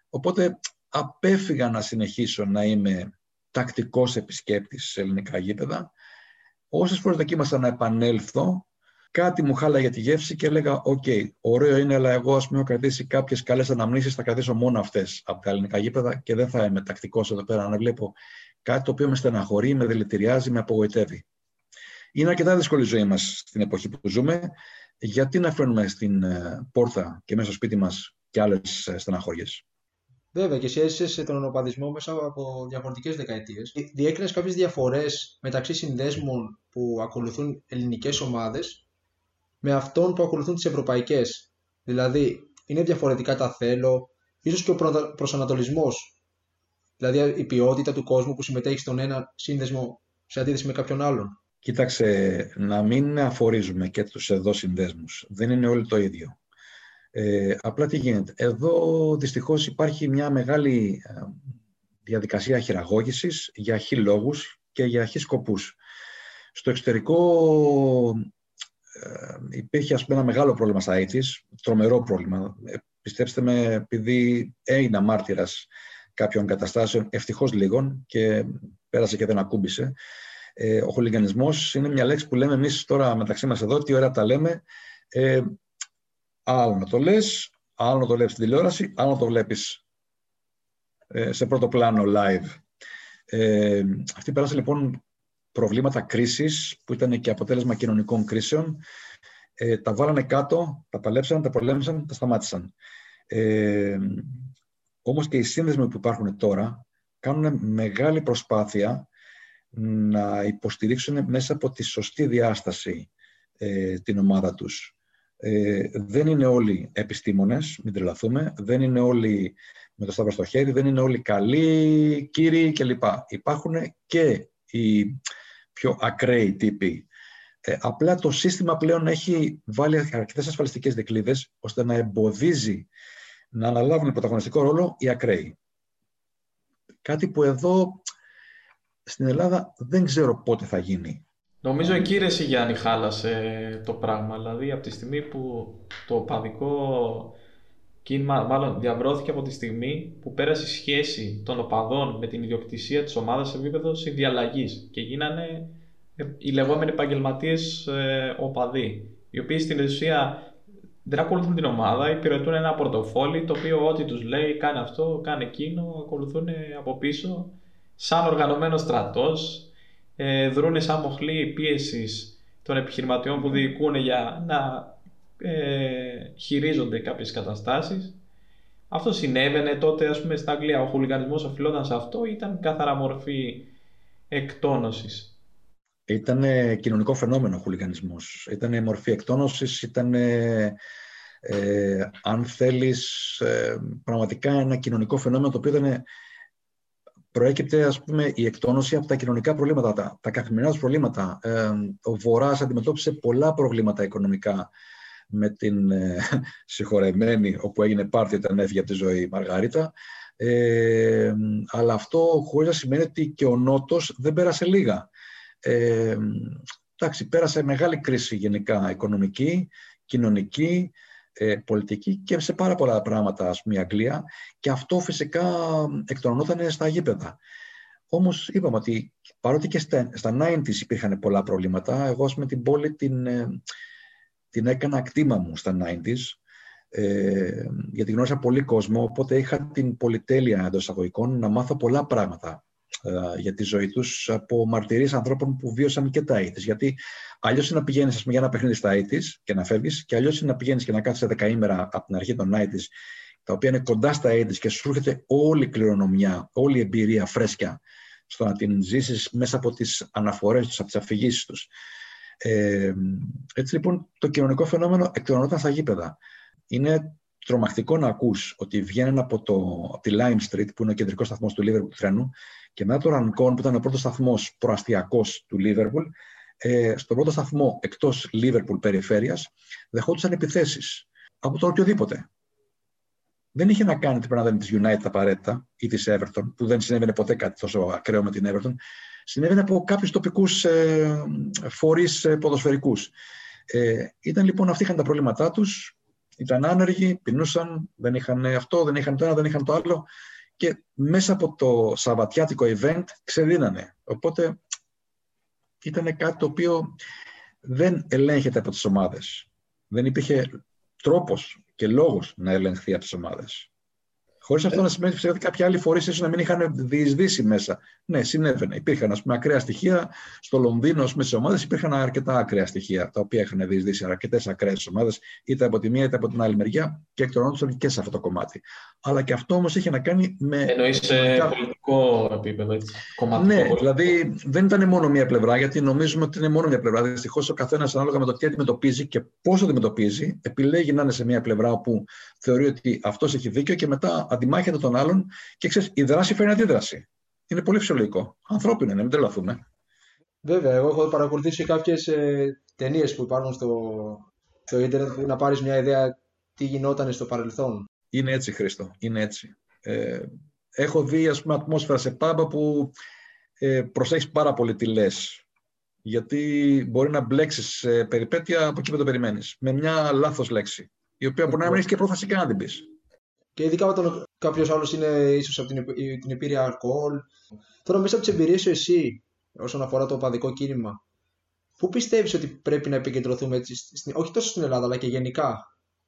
Speaker 3: Οπότε απέφυγα να συνεχίσω να είμαι τακτικός επισκέπτης σε ελληνικά γήπεδα. Όσες φορές δοκίμασα να επανέλθω, κάτι μου χάλαγε τη γεύση και έλεγα: Οκ, okay, ωραίο είναι, αλλά εγώ ας πούμε έχω κρατήσει κάποιες καλές αναμνήσεις, θα κρατήσω μόνο αυτές από τα ελληνικά γήπεδα και δεν θα είμαι τακτικός εδώ πέρα να βλέπω κάτι το οποίο με στεναχωρεί, με δηλητηριάζει, με απογοητεύει. Είναι αρκετά δύσκολη η ζωή μας στην εποχή που ζούμε. Γιατί να φέρνουμε στην ε, πόρτα και μέσα στο σπίτι μας και άλλες στεναχώριε.
Speaker 1: Βέβαια, και εσύ έζησε τον οπαδισμό μέσα από διαφορετικές δεκαετίες. Διέκρινες κάποιες διαφορές μεταξύ συνδέσμων που ακολουθούν ελληνικές ομάδες με αυτών που ακολουθούν τις ευρωπαϊκές. Δηλαδή, είναι διαφορετικά τα θέλω, ίσως και ο προσανατολισμός. Δηλαδή, η ποιότητα του κόσμου που συμμετέχει στον ένα σύνδεσμο σε αντίθεση με κάποιον άλλον.
Speaker 3: Κοίταξε, να μην αφορίζουμε και τους εδώ συνδέσμους. Δεν είναι όλοι το ίδιο. Ε, απλά τι γίνεται. Εδώ δυστυχώς υπάρχει μια μεγάλη ε, διαδικασία χειραγώγησης για χι λόγους και για χι σκοπούς. Στο εξωτερικό ε, υπήρχε ας πούμε, ένα μεγάλο πρόβλημα στα AIDS, τρομερό πρόβλημα. Ε, πιστέψτε με, επειδή έγινα μάρτυρας κάποιων καταστάσεων, ευτυχώς λίγων και πέρασε και δεν ακούμπησε, ε, ο χολιγανισμός είναι μια λέξη που λέμε εμείς τώρα μεταξύ μας εδώ, τι ωραία τα λέμε, ε, Άλλο να το λες, άλλο να το βλέπεις στην τηλεόραση, άλλο να το βλέπεις ε, σε πρώτο πλάνο live. Ε, αυτή πέρασε λοιπόν προβλήματα κρίσης που ήταν και αποτέλεσμα κοινωνικών κρίσεων. Ε, τα βάλανε κάτω, τα παλέψαν, τα πολέμησαν, τα σταμάτησαν. Ε, όμως και οι σύνδεσμοι που υπάρχουν τώρα κάνουν μεγάλη προσπάθεια να υποστηρίξουν μέσα από τη σωστή διάσταση ε, την ομάδα τους. Ε, δεν είναι όλοι επιστήμονες, μην τρελαθούμε, δεν είναι όλοι με το σταύρο στο χέρι, δεν είναι όλοι καλοί, κύριοι κλπ. Υπάρχουν και οι πιο ακραίοι τύποι. Ε, απλά το σύστημα πλέον έχει βάλει αρκετές ασφαλιστικές δικλείδες ώστε να εμποδίζει να αναλάβουν πρωταγωνιστικό ρόλο οι ακραίοι. Κάτι που εδώ στην Ελλάδα δεν ξέρω πότε θα γίνει.
Speaker 2: Νομίζω εκεί ρε Γιάννη χάλασε το πράγμα. Δηλαδή από τη στιγμή που το παδικό κίνημα, μάλλον διαβρώθηκε από τη στιγμή που πέρασε η σχέση των οπαδών με την ιδιοκτησία της ομάδας σε επίπεδο συνδιαλλαγής και γίνανε ε, οι λεγόμενοι επαγγελματίες ε, οπαδοί, οι οποίοι στην ουσία δεν ακολουθούν την ομάδα, υπηρετούν ένα πορτοφόλι το οποίο ό,τι τους λέει κάνει αυτό, κάνει εκείνο, ακολουθούν από πίσω σαν οργανωμένος στρατός ε, δρούν σαν μοχλή πίεσης των επιχειρηματιών που διοικούν για να ε, χειρίζονται κάποιες καταστάσεις. Αυτό συνέβαινε τότε, ας πούμε, στην Αγγλία. Ο χουλιγανισμός οφειλόταν σε αυτό ή ήταν καθαρά μορφή εκτόνωσης.
Speaker 3: Ήταν κοινωνικό φαινόμενο ο χουλιγανισμός. Ήταν μορφή εκτόνωσης, ήταν, ε, αν θέλεις, ε, πραγματικά ένα κοινωνικό φαινόμενο το οποίο ήταν προέκυπτε ας πούμε, η εκτόνωση από τα κοινωνικά προβλήματα, τα, τα καθημερινά προβλήματα. Ε, ο Βορράς αντιμετώπισε πολλά προβλήματα οικονομικά με την ε, συγχωρεμένη, όπου έγινε πάρτι όταν έφυγε από τη ζωή η Μαργαρίτα. Ε, αλλά αυτό χωρίς να σημαίνει ότι και ο Νότος δεν πέρασε λίγα. Ε, εντάξει, πέρασε μεγάλη κρίση γενικά οικονομική, κοινωνική, ε, πολιτική και σε πάρα πολλά πράγματα, ας πούμε, η Αγγλία και αυτό φυσικά εκτονωνόταν στα γήπεδα. Όμως είπαμε ότι παρότι και στα, στα 90s υπήρχαν πολλά προβλήματα, εγώ ας πούμε την πόλη την, ε, την έκανα κτήμα μου στα 90s, ε, γιατί γνώρισα πολύ κόσμο, οπότε είχα την πολυτέλεια εντός εισαγωγικών να μάθω πολλά πράγματα ε, για τη ζωή τους από μαρτυρίες ανθρώπων που βίωσαν και τα AIDS. Γιατί αλλιώς είναι να πηγαίνεις για ένα παιχνίδι στα AIDS και να φεύγεις, και αλλιώς είναι να πηγαίνεις και να κάθεσαι δεκαήμερα από την αρχή των AIDS, τα οποία είναι κοντά στα AIDS και σου έρχεται όλη η κληρονομιά, όλη η εμπειρία φρέσκια στο να την ζήσεις μέσα από τις αναφορές τους, από τις αφηγήσεις τους. Ε, έτσι λοιπόν το κοινωνικό φαινόμενο εκτονόταν στα γήπεδα. Είναι τρομακτικό να ακούς ότι βγαίνουν από, το, από τη Lime Street, που είναι ο κεντρικός σταθμός του Liverpool του τρένου, και μετά το Ρανκόν, που ήταν ο πρώτος σταθμός προαστιακός του Liverpool, ε, στον πρώτο σταθμό εκτός Liverpool περιφέρειας, δεχόντουσαν επιθέσεις από το οποιοδήποτε. Δεν είχε να κάνει την πράγμα τη United απαραίτητα ή τη Everton, που δεν συνέβαινε ποτέ κάτι τόσο ακραίο με την Everton. Συνέβαινε από κάποιους τοπικούς ε, φορείς ε, ποδοσφαιρικούς. Ε, ήταν λοιπόν αυτοί είχαν τα προβλήματά τους, ήταν άνεργοι, πεινούσαν, δεν είχαν αυτό, δεν είχαν το ένα, δεν είχαν το άλλο και μέσα από το σαββατιάτικο event ξεδίνανε. Οπότε ήταν κάτι το οποίο δεν ελέγχεται από τις ομάδες. Δεν υπήρχε τρόπος και λόγος να ελεγχθεί από τις ομάδες. Χωρίς αυτό να σημαίνει ότι κάποιοι άλλοι φορείς ίσως να μην είχαν διεισδύσει μέσα. Ναι, συνέβαινε. Υπήρχαν ας πούμε, ακραία στοιχεία. Στο Λονδίνο, στις ομάδες, υπήρχαν αρκετά ακραία στοιχεία τα οποία είχαν διεισδύσει αρκετές ακραίες ομάδες, είτε από τη μία είτε από την άλλη μεριά και εκτονόντουσαν και σε αυτό το κομμάτι. Αλλά και αυτό όμως είχε να κάνει με.
Speaker 2: Εννοείς σε πολιτικό επίπεδο, έτσι.
Speaker 3: Κομματικό ναι, πολιτικό. δηλαδή δεν ήταν μόνο μία πλευρά, γιατί νομίζουμε ότι είναι μόνο μία πλευρά. Δυστυχώς ο καθένας ανάλογα με το τι αντιμετωπίζει και πώς αντιμετωπίζει, επιλέγει να είναι σε μία πλευρά που θεωρεί ότι αυτός έχει δίκιο και μετά αντιμάχεται τον άλλον και ξέρεις, η δράση φέρνει αντίδραση. Είναι πολύ φυσιολογικό. Ανθρώπινο είναι, μην τρελαθούμε.
Speaker 1: Βέβαια, εγώ έχω παρακολουθήσει κάποιες ε, ταινίες που υπάρχουν στο, στο ίντερνετ που να πάρεις μια ιδέα τι γινόταν στο παρελθόν.
Speaker 3: Είναι έτσι, Χρήστο. Είναι έτσι. Ε, έχω δει, ας πούμε, ατμόσφαιρα σε πάμπα που ε, προσέχεις πάρα πολύ τι λες. Γιατί μπορεί να μπλέξεις σε περιπέτεια από εκεί που το περιμένεις. Με μια λάθος λέξη. Η οποία μπορεί να μην έχεις και πρόφαση καν να την πεις.
Speaker 1: Και ειδικά όταν κάποιος άλλος είναι ίσως από την, την επίρρεια αλκοόλ. Τώρα, μέσα από τις εμπειρίες σου, εσύ, όσον αφορά το οπαδικό κίνημα, πού πιστεύεις ότι πρέπει να επικεντρωθούμε έτσι, όχι τόσο στην Ελλάδα, αλλά και γενικά;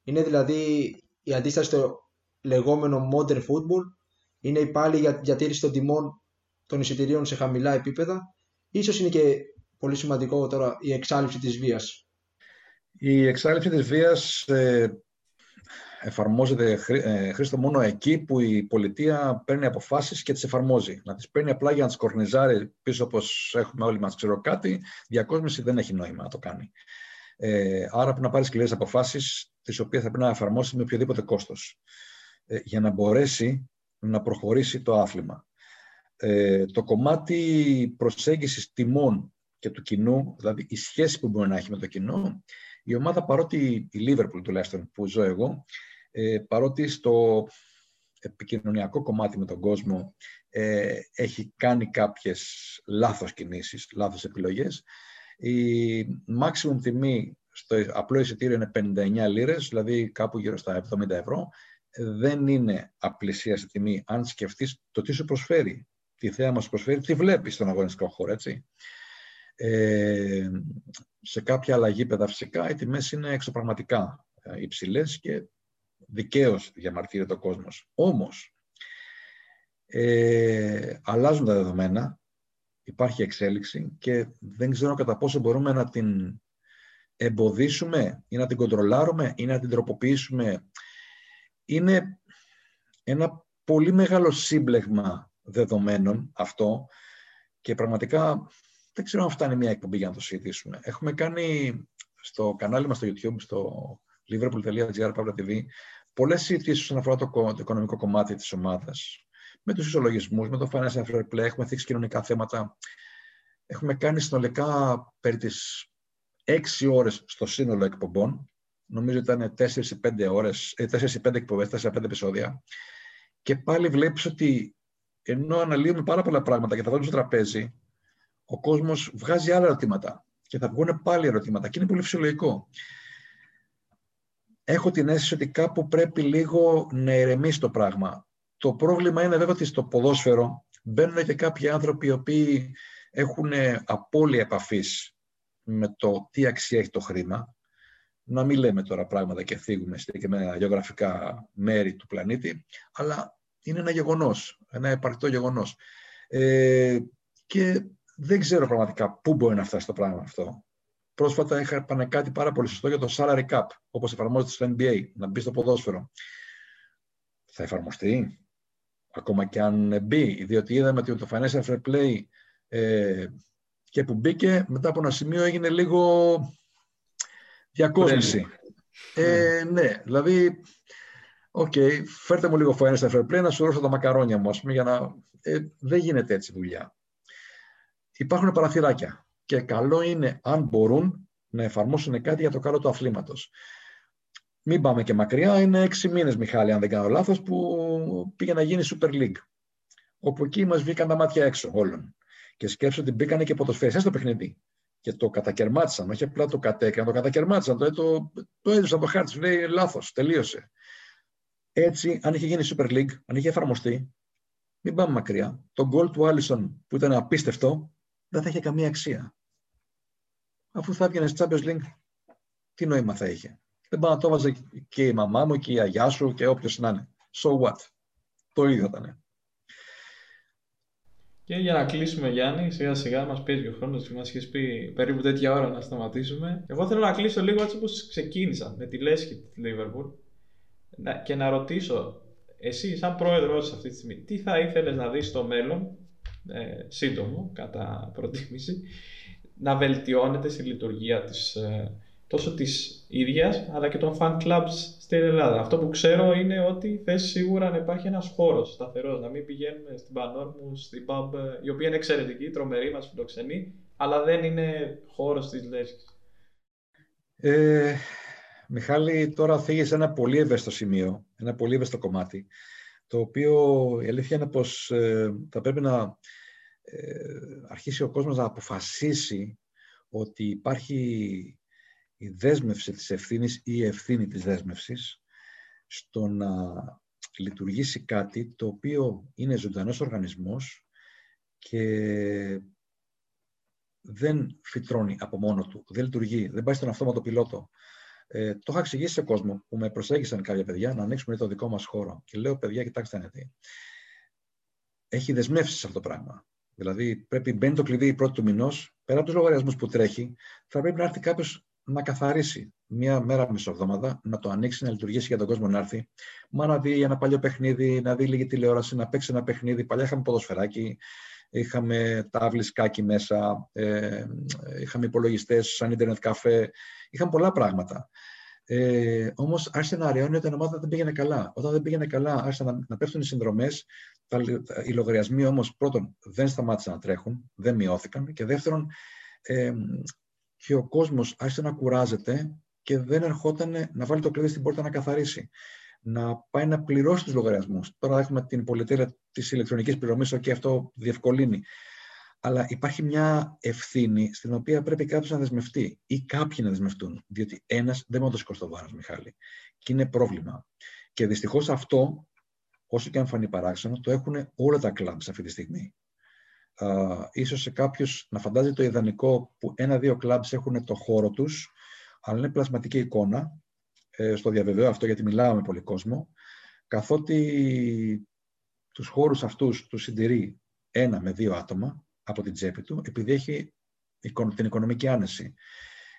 Speaker 1: Είναι δηλαδή η αντίσταση στο λεγόμενο modern football, είναι η πάλι για διατήρηση των τιμών των εισιτηρίων σε χαμηλά επίπεδα, ίσως είναι και πολύ σημαντικό τώρα η εξάλληψη της βίας.
Speaker 3: Η εξάλληψη της βίας ε, εφαρμόζεται ε, χρήστο μόνο εκεί που η πολιτεία παίρνει αποφάσεις και τις εφαρμόζει. Να τις παίρνει απλά για να τις κορνιζάρει πίσω όπως έχουμε όλοι μας ξέρω κάτι, διακόσμηση δεν έχει νόημα να το κάνει. Ε, άρα πρέπει να πάρεις σκληρές αποφάσεις, τις οποίες θα πρέπει να εφαρμόσεις με οποιοδήποτε κόστος, ε, για να μπορέσει να προχωρήσει το άθλημα. Ε, το κομμάτι προσέγγισης τιμών και του κοινού, δηλαδή η σχέση που μπορεί να έχει με το κοινό, η ομάδα παρότι η Liverpool τουλάχιστον που ζω εγώ, ε, παρότι στο επικοινωνιακό κομμάτι με τον κόσμο ε, έχει κάνει κάποιες λάθος κινήσεις, λάθος επιλογές, η maximum τιμή στο απλό εισιτήριο είναι 59 λίρες, δηλαδή κάπου γύρω στα 70 ευρώ. Δεν είναι σε τιμή αν σκεφτείς το τι σου προσφέρει, τι θέαμα σου προσφέρει, τι βλέπεις στον αγωνιστικό χώρο, έτσι. Ε, σε κάποια άλλα γήπεδα φυσικά οι τιμές είναι εξωπραγματικά ε, υψηλές και δικαίως διαμαρτύρεται ο κόσμος. Όμως, ε, αλλάζουν τα δεδομένα, υπάρχει εξέλιξη και δεν ξέρω κατά πόσο μπορούμε να την εμποδίσουμε ή να την κοντρολάρουμε ή να την τροποποιήσουμε. Είναι ένα πολύ μεγάλο σύμπλεγμα δεδομένων αυτό και πραγματικά δεν ξέρω αν φτάνει μια εκπομπή για να το συζητήσουμε. Έχουμε κάνει στο κανάλι μας στο YouTube, στο liverpool.gr, TV, πολλές συζητήσεις όσον αφορά το, το οικονομικό κομμάτι της ομάδας. Με τους ισολογισμούς, με το financial fair play, έχουμε θίξει κοινωνικά θέματα. Έχουμε κάνει συνολικά περί τις 6 ώρες στο σύνολο εκπομπών. Νομίζω ήταν 4 ή 5 ώρες, 4 ή 5 εκπομπές, 4 5 επεισόδια. Και πάλι βλέπεις ότι ενώ αναλύουμε πάρα πολλά πράγματα και θα βάλουμε στο τραπέζι, ο κόσμος βγάζει άλλα ερωτήματα και θα βγουν πάλι ερωτήματα και είναι πολύ φυσιολογικό. Έχω την αίσθηση ότι κάπου πρέπει λίγο να ηρεμήσει το πράγμα. Το πρόβλημα είναι βέβαια ότι στο ποδόσφαιρο μπαίνουν και κάποιοι άνθρωποι οι οποίοι έχουν απώλεια επαφής με το τι αξία έχει το χρήμα. Να μην λέμε τώρα πράγματα και θίγουμε συγκεκριμένα γεωγραφικά μέρη του πλανήτη, αλλά είναι ένα γεγονός, ένα επαρκτό γεγονός. Ε, και δεν ξέρω πραγματικά πού μπορεί να φτάσει το πράγμα αυτό. Πρόσφατα είχα κάτι πάρα πολύ σωστό για το salary cap, όπως εφαρμόζεται στο NBA, να μπει στο ποδόσφαιρο. Θα εφαρμοστεί, ακόμα και αν μπει, διότι είδαμε ότι το financial fair play ε, και που μπήκε, μετά από ένα σημείο έγινε λίγο διακόσμηση. Ε, ναι, δηλαδή, ok, okay, φέρτε μου λίγο financial fair play να σουρώσω τα μακαρόνια μου, πούμε, για να... Ε, δεν γίνεται έτσι δουλειά υπάρχουν παραθυράκια και καλό είναι αν μπορούν να εφαρμόσουν κάτι για το καλό του αθλήματος. μην πάμε και μακριά, είναι έξι μήνες, Μιχάλη, αν δεν κάνω λάθος, που πήγε να γίνει Super League. Όπου εκεί μας βγήκαν τα μάτια έξω όλων. Και σκέψω ότι μπήκανε και ποδοσφαίρες στο παιχνίδι. Και το κατακαιρμάτισαν, όχι απλά το κατέκριναν, το κατακαιρμάτισαν, το, το, το έδωσαν το χάρτη, σου λέει λάθος, τελείωσε. Έτσι, αν είχε γίνει Super League, αν είχε εφαρμοστεί, μην πάμε μακριά. Το γκολ του Άλισον που ήταν απίστευτο, δεν θα είχε καμία αξία. Αφού θα έβγαινε στη Champions League, τι νόημα θα είχε; Δεν πάω να το έβαζε και η μαμά μου και η αγιά σου και όποιος να είναι. So what; Το ίδιο ήταν.
Speaker 2: Και για να κλείσουμε, Γιάννη, σιγά σιγά μας πιέζει ο χρόνος. Μας είχες πει περίπου τέτοια ώρα να σταματήσουμε. Εγώ θέλω να κλείσω λίγο έτσι όπως ξεκίνησα με τη λέσχη της Liverpool και να ρωτήσω, εσύ σαν πρόεδρος αυτή τη στιγμή, τι θα ήθελες να δεις στο μέλλον, ε, σύντομο κατά προτίμηση, να βελτιώνεται στη λειτουργία της, ε, τόσο της ίδιας, αλλά και των fan clubs στην Ελλάδα. Αυτό που ξέρω είναι ότι θες σίγουρα να υπάρχει ένας χώρος σταθερός, να μην πηγαίνουμε στην Πανόρμου, στην pub, ε, η οποία είναι εξαιρετική, τρομερή, μας φιλοξενεί, αλλά δεν είναι χώρος της λέσχης.
Speaker 3: Ε, Μιχάλη, τώρα φύγει ένα πολύ ευαίσθητο σημείο, ένα πολύ ευαίσθητο κομμάτι, το οποίο η αλήθεια είναι πως ε, θα πρέπει να ε, αρχίσει ο κόσμος να αποφασίσει ότι υπάρχει η δέσμευση της ευθύνης ή η ευθύνη της δέσμευσης στο να λειτουργήσει κάτι το οποίο είναι ζωντανός οργανισμός και δεν φυτρώνει από μόνο του, δεν λειτουργεί, δεν πάει στον αυτόματο πιλότο. Ε, το είχα εξηγήσει σε κόσμο που με προσέγγισαν κάποια παιδιά να ανοίξουμε το δικό μας χώρο. Και λέω, παιδιά, κοιτάξτε να δει. Έχει δεσμεύσεις σε αυτό το πράγμα. Δηλαδή, πρέπει, μπαίνει το κλειδί πρώτη του μηνός, πέρα από τους λογαριασμούς που τρέχει, θα πρέπει να έρθει κάποιος να καθαρίσει μία μέρα μισοβδόμαδα, να το ανοίξει, να λειτουργήσει για τον κόσμο να έρθει. Μα να δει ένα παλιό παιχνίδι, να δει λίγη τηλεόραση, να παίξει ένα παιχνίδι. Παλιά είχαμε ποδοσφαιράκι, είχαμε τάβλη μέσα, ε, είχαμε υπολογιστές σαν ίντερνετ καφέ, είχαμε πολλά πράγματα. Ε, Όμως άρχισε να αραιώνει όταν η ομάδα δεν πήγαινε καλά. Όταν δεν πήγαινε καλά, άρχισαν να, να πέφτουν οι συνδρομές. Οι λογαριασμοί όμως πρώτον δεν σταμάτησαν να τρέχουν, δεν μειώθηκαν. Και δεύτερον, ε, και ο κόσμος άρχισε να κουράζεται και δεν ερχόταν να βάλει το κλειδί στην πόρτα να καθαρίσει να πάει να πληρώσει τους λογαριασμούς. Τώρα έχουμε την πολυτέλεια της ηλεκτρονικής πληρωμής, και αυτό διευκολύνει. Αλλά υπάρχει μια ευθύνη στην οποία πρέπει κάποιος να δεσμευτεί ή κάποιοι να δεσμευτούν. Διότι ένας δεν μπορεί να το σηκώσει το βάρος, Μιχάλη. Και είναι πρόβλημα. Και δυστυχώς αυτό, όσο και αν φανεί παράξενο, το έχουν όλα τα κλαμπς αυτή τη στιγμή. Uh, ίσως σε κάποιους να φαντάζει το ιδανικό που ένα-δύο κλαμπs έχουν το χώρο τους, αλλά είναι πλασματική εικόνα ε, στο διαβεβαιώ αυτό γιατί μιλάω με πολύ κόσμο, καθότι τους χώρους αυτούς τους συντηρεί ένα με δύο άτομα από την τσέπη του, επειδή έχει την οικονομική άνεση.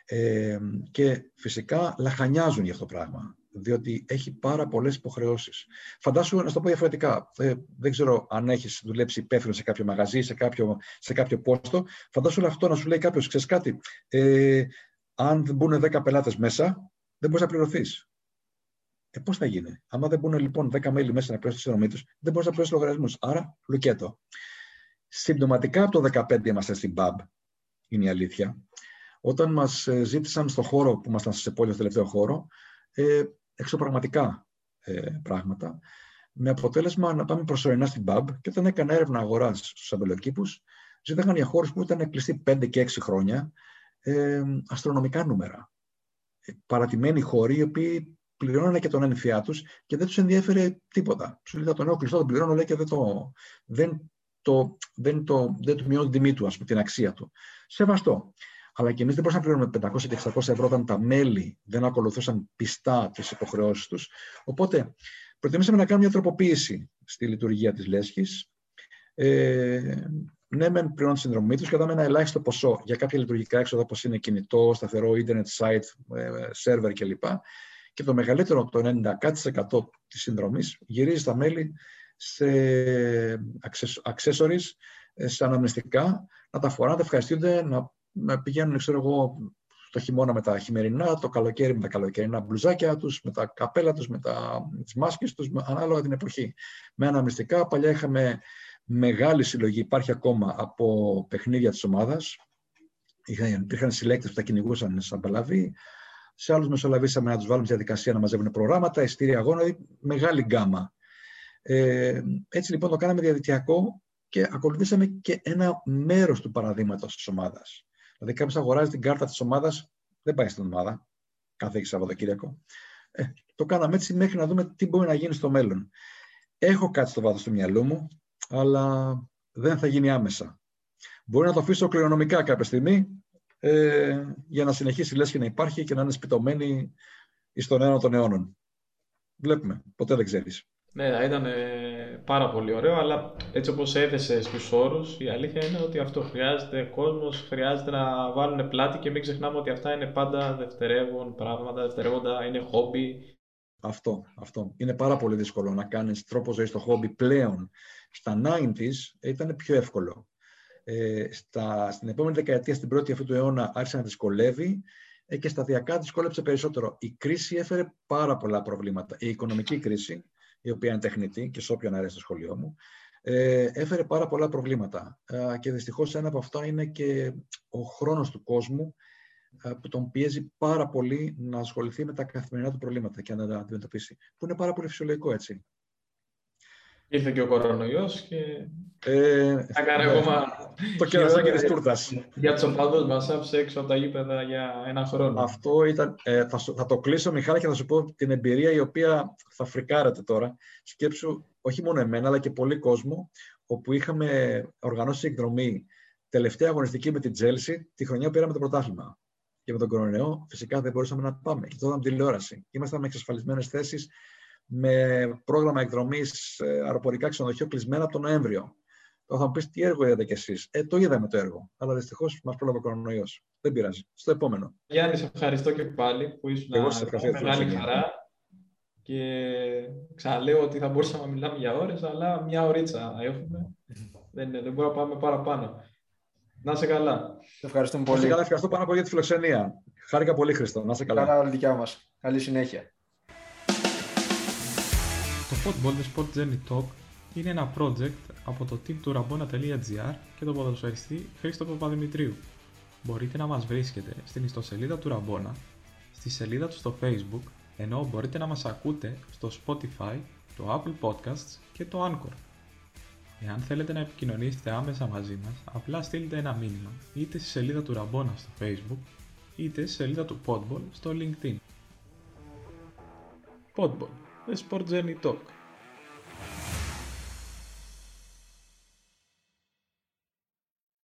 Speaker 3: Ε, και φυσικά λαχανιάζουν για αυτό το πράγμα, διότι έχει πάρα πολλές υποχρεώσεις. Φαντάσου, να σου το πω διαφορετικά, ε, δεν ξέρω αν έχεις δουλέψει υπεύθυνο σε κάποιο μαγαζί, σε κάποιο, σε κάποιο πόστο, φαντάσου όλο αυτό να σου λέει κάποιος, ξέρεις κάτι, ε, αν δεν μπουν 10 πελάτες μέσα, δεν μπορείς να πληρωθείς. Ε, πώς θα γίνει; Άμα δεν μπουν λοιπόν 10 μέλη μέσα να πληρώσουν τη συνδρομή του, δεν μπορείς να πληρώσεις λογαριασμούς. Άρα, λουκέτο. Συμπτωματικά από το 2015 είμαστε στην ΠΑΜ, είναι η αλήθεια. Όταν μας ε, ζήτησαν στο χώρο που ήμασταν σε πόλη, στο τελευταίο χώρο, ε, εξωπραγματικά ε, πράγματα, με αποτέλεσμα να πάμε προσωρινά στην ΠΑΜ και όταν έκανα έρευνα αγοράς στους αμπελοκήπους, ζήταγαν για χώρους που ήταν κλειστοί 5 και 6 χρόνια ε, αστρονομικά νούμερα παρατημένοι χώροι οι οποίοι πληρώνανε και τον ένφια τους και δεν τους ενδιαφέρε τίποτα. Σου λέει το νέο κλειστό, τον πληρώνω λέει και δεν το, δεν το, δεν το, δεν του μειώνει την τιμή του, ας πούμε, την αξία του. Σεβαστό. Αλλά και εμείς δεν μπορούσαμε να πληρώνουμε 500 και 600 ευρώ όταν τα μέλη δεν ακολουθούσαν πιστά τις υποχρεώσεις τους. Οπότε προτιμήσαμε να κάνουμε μια τροποποίηση στη λειτουργία της λέσχης. Ε, ναι, μεν πληρώνουν τη συνδρομή τους και δάμε ένα ελάχιστο ποσό για κάποια λειτουργικά έξοδα όπως είναι κινητό, σταθερό, internet site, server ε, κλπ. Και το μεγαλύτερο, το 90% της συνδρομής, γυρίζει στα μέλη σε accessories, ε, σε αναμνηστικά, να τα φοράνε, να τα ευχαριστούνται, να, να πηγαίνουν, ξέρω εγώ, το χειμώνα με τα χειμερινά, το καλοκαίρι με τα καλοκαιρινά μπλουζάκια τους, με τα καπέλα τους, με, τα, με τις μάσκες τους, ανάλογα την εποχή. Με αναμνηστικά, παλιά είχαμε μεγάλη συλλογή υπάρχει ακόμα από παιχνίδια της ομάδας. Υπήρχαν συλλέκτες που τα κυνηγούσαν σαν παλαβή. Σε άλλους μεσολαβήσαμε να τους βάλουμε στη διαδικασία να μαζεύουν προγράμματα, ειστήρια αγώνα, δηλαδή μεγάλη γκάμα. Ε, έτσι λοιπόν το κάναμε διαδικτυακό και ακολουθήσαμε και ένα μέρος του παραδείγματος της ομάδας. Δηλαδή, κάποιος αγοράζει την κάρτα της ομάδας, δεν πάει στην ομάδα κάθε Σαββατοκύριακο. Ε, το κάναμε έτσι μέχρι να δούμε τι μπορεί να γίνει στο μέλλον. Έχω κάτι στο βάθος του μυαλού μου, αλλά δεν θα γίνει άμεσα. Μπορεί να το αφήσω κληρονομικά κάποια στιγμή ε, για να συνεχίσει λες και να υπάρχει και να είναι σπιτωμένη εις τον αιώνα των αιώνων. Βλέπουμε. Ποτέ δεν ξέρεις.
Speaker 2: Ναι, ήταν ε, πάρα πολύ ωραίο, αλλά έτσι όπως έθεσε στους όρους, η αλήθεια είναι ότι αυτό χρειάζεται κόσμος, χρειάζεται να βάλουν πλάτη και μην ξεχνάμε ότι αυτά είναι πάντα δευτερεύον πράγματα, δευτερεύοντα, είναι χόμπι.
Speaker 3: Αυτό, αυτό. Είναι πάρα πολύ δύσκολο να κάνεις τρόπο ζωής στο χόμπι πλέον. Στα 90s ήταν πιο εύκολο. Ε, στα, στην επόμενη δεκαετία, στην πρώτη αυτού του αιώνα, άρχισε να δυσκολεύει ε, και σταδιακά δυσκόλεψε περισσότερο. Η κρίση έφερε πάρα πολλά προβλήματα. Η οικονομική κρίση, η οποία είναι τεχνητή και σε όποιον αρέσει στο σχολείο μου, ε, έφερε πάρα πολλά προβλήματα. Ε, και δυστυχώς ένα από αυτά είναι και ο χρόνος του κόσμου ε, που τον πιέζει πάρα πολύ να ασχοληθεί με τα καθημερινά του προβλήματα και να τα αντιμετωπίσει. Που είναι πάρα πολύ φυσιολογικό έτσι.
Speaker 2: Ήρθε και ο κορονοϊός και ε, θα κάνει ναι. ακόμα
Speaker 3: το κερασάκι της
Speaker 2: τούρτας. Για τους οπαδούς μας άφησε έξω από τα γήπεδα για ένα χρόνο.
Speaker 3: Αυτό ήταν, ε, θα, θα, το κλείσω Μιχάλη και θα σου πω την εμπειρία η οποία θα φρικάρετε τώρα. Σκέψου όχι μόνο εμένα αλλά και πολύ κόσμο όπου είχαμε οργανώσει εκδρομή τελευταία αγωνιστική με την Τζέλση τη χρονιά που πήραμε το πρωτάθλημα. Και με τον κορονοϊό φυσικά δεν μπορούσαμε να πάμε. Και τότε τηλεόραση. Ήμασταν με εξασφαλισμένες θέσεις με πρόγραμμα εκδρομής ε, αεροπορικά ξενοδοχείο κλεισμένα από τον Νοέμβριο. Τώρα θα μου πεις τι έργο είδατε κι εσείς; Ε, το είδαμε το έργο. Αλλά δυστυχώς μας πρόλαβε ο κορονοϊός. Δεν πειράζει. Στο επόμενο.
Speaker 2: Γιάννη, σε ευχαριστώ και πάλι που ήσουν Εγώ σε ευχαριστώ. Μεγάλη χαρά. Και ξαναλέω ότι θα μπορούσαμε να μιλάμε για ώρες, αλλά μια ωρίτσα έχουμε. δεν, δεν μπορούμε να πάμε παραπάνω. Να είσαι καλά.
Speaker 1: Σε ευχαριστούμε πολύ.
Speaker 3: Να καλά, ευχαριστώ πάρα πολύ για τη φιλοξενία. Χάρηκα πολύ, Χριστό. Να είσαι καλά.
Speaker 1: Καλά, δικιά μας. Καλή συνέχεια.
Speaker 2: Το Football The Sport Journey Talk είναι ένα project από το team του rabona.gr και τον ποδοσφαιριστή Χρήστο Παπαδημητρίου. Μπορείτε να μας βρίσκετε στην ιστοσελίδα του Ραμπόνα, στη σελίδα του στο Facebook, ενώ μπορείτε να μας ακούτε στο Spotify, το Apple Podcasts και το Anchor. Εάν θέλετε να επικοινωνήσετε άμεσα μαζί μας, απλά στείλτε ένα μήνυμα είτε στη σελίδα του Ραμπόνα στο Facebook, είτε στη σελίδα του Podball στο LinkedIn. Podball, Sport Journey Talk.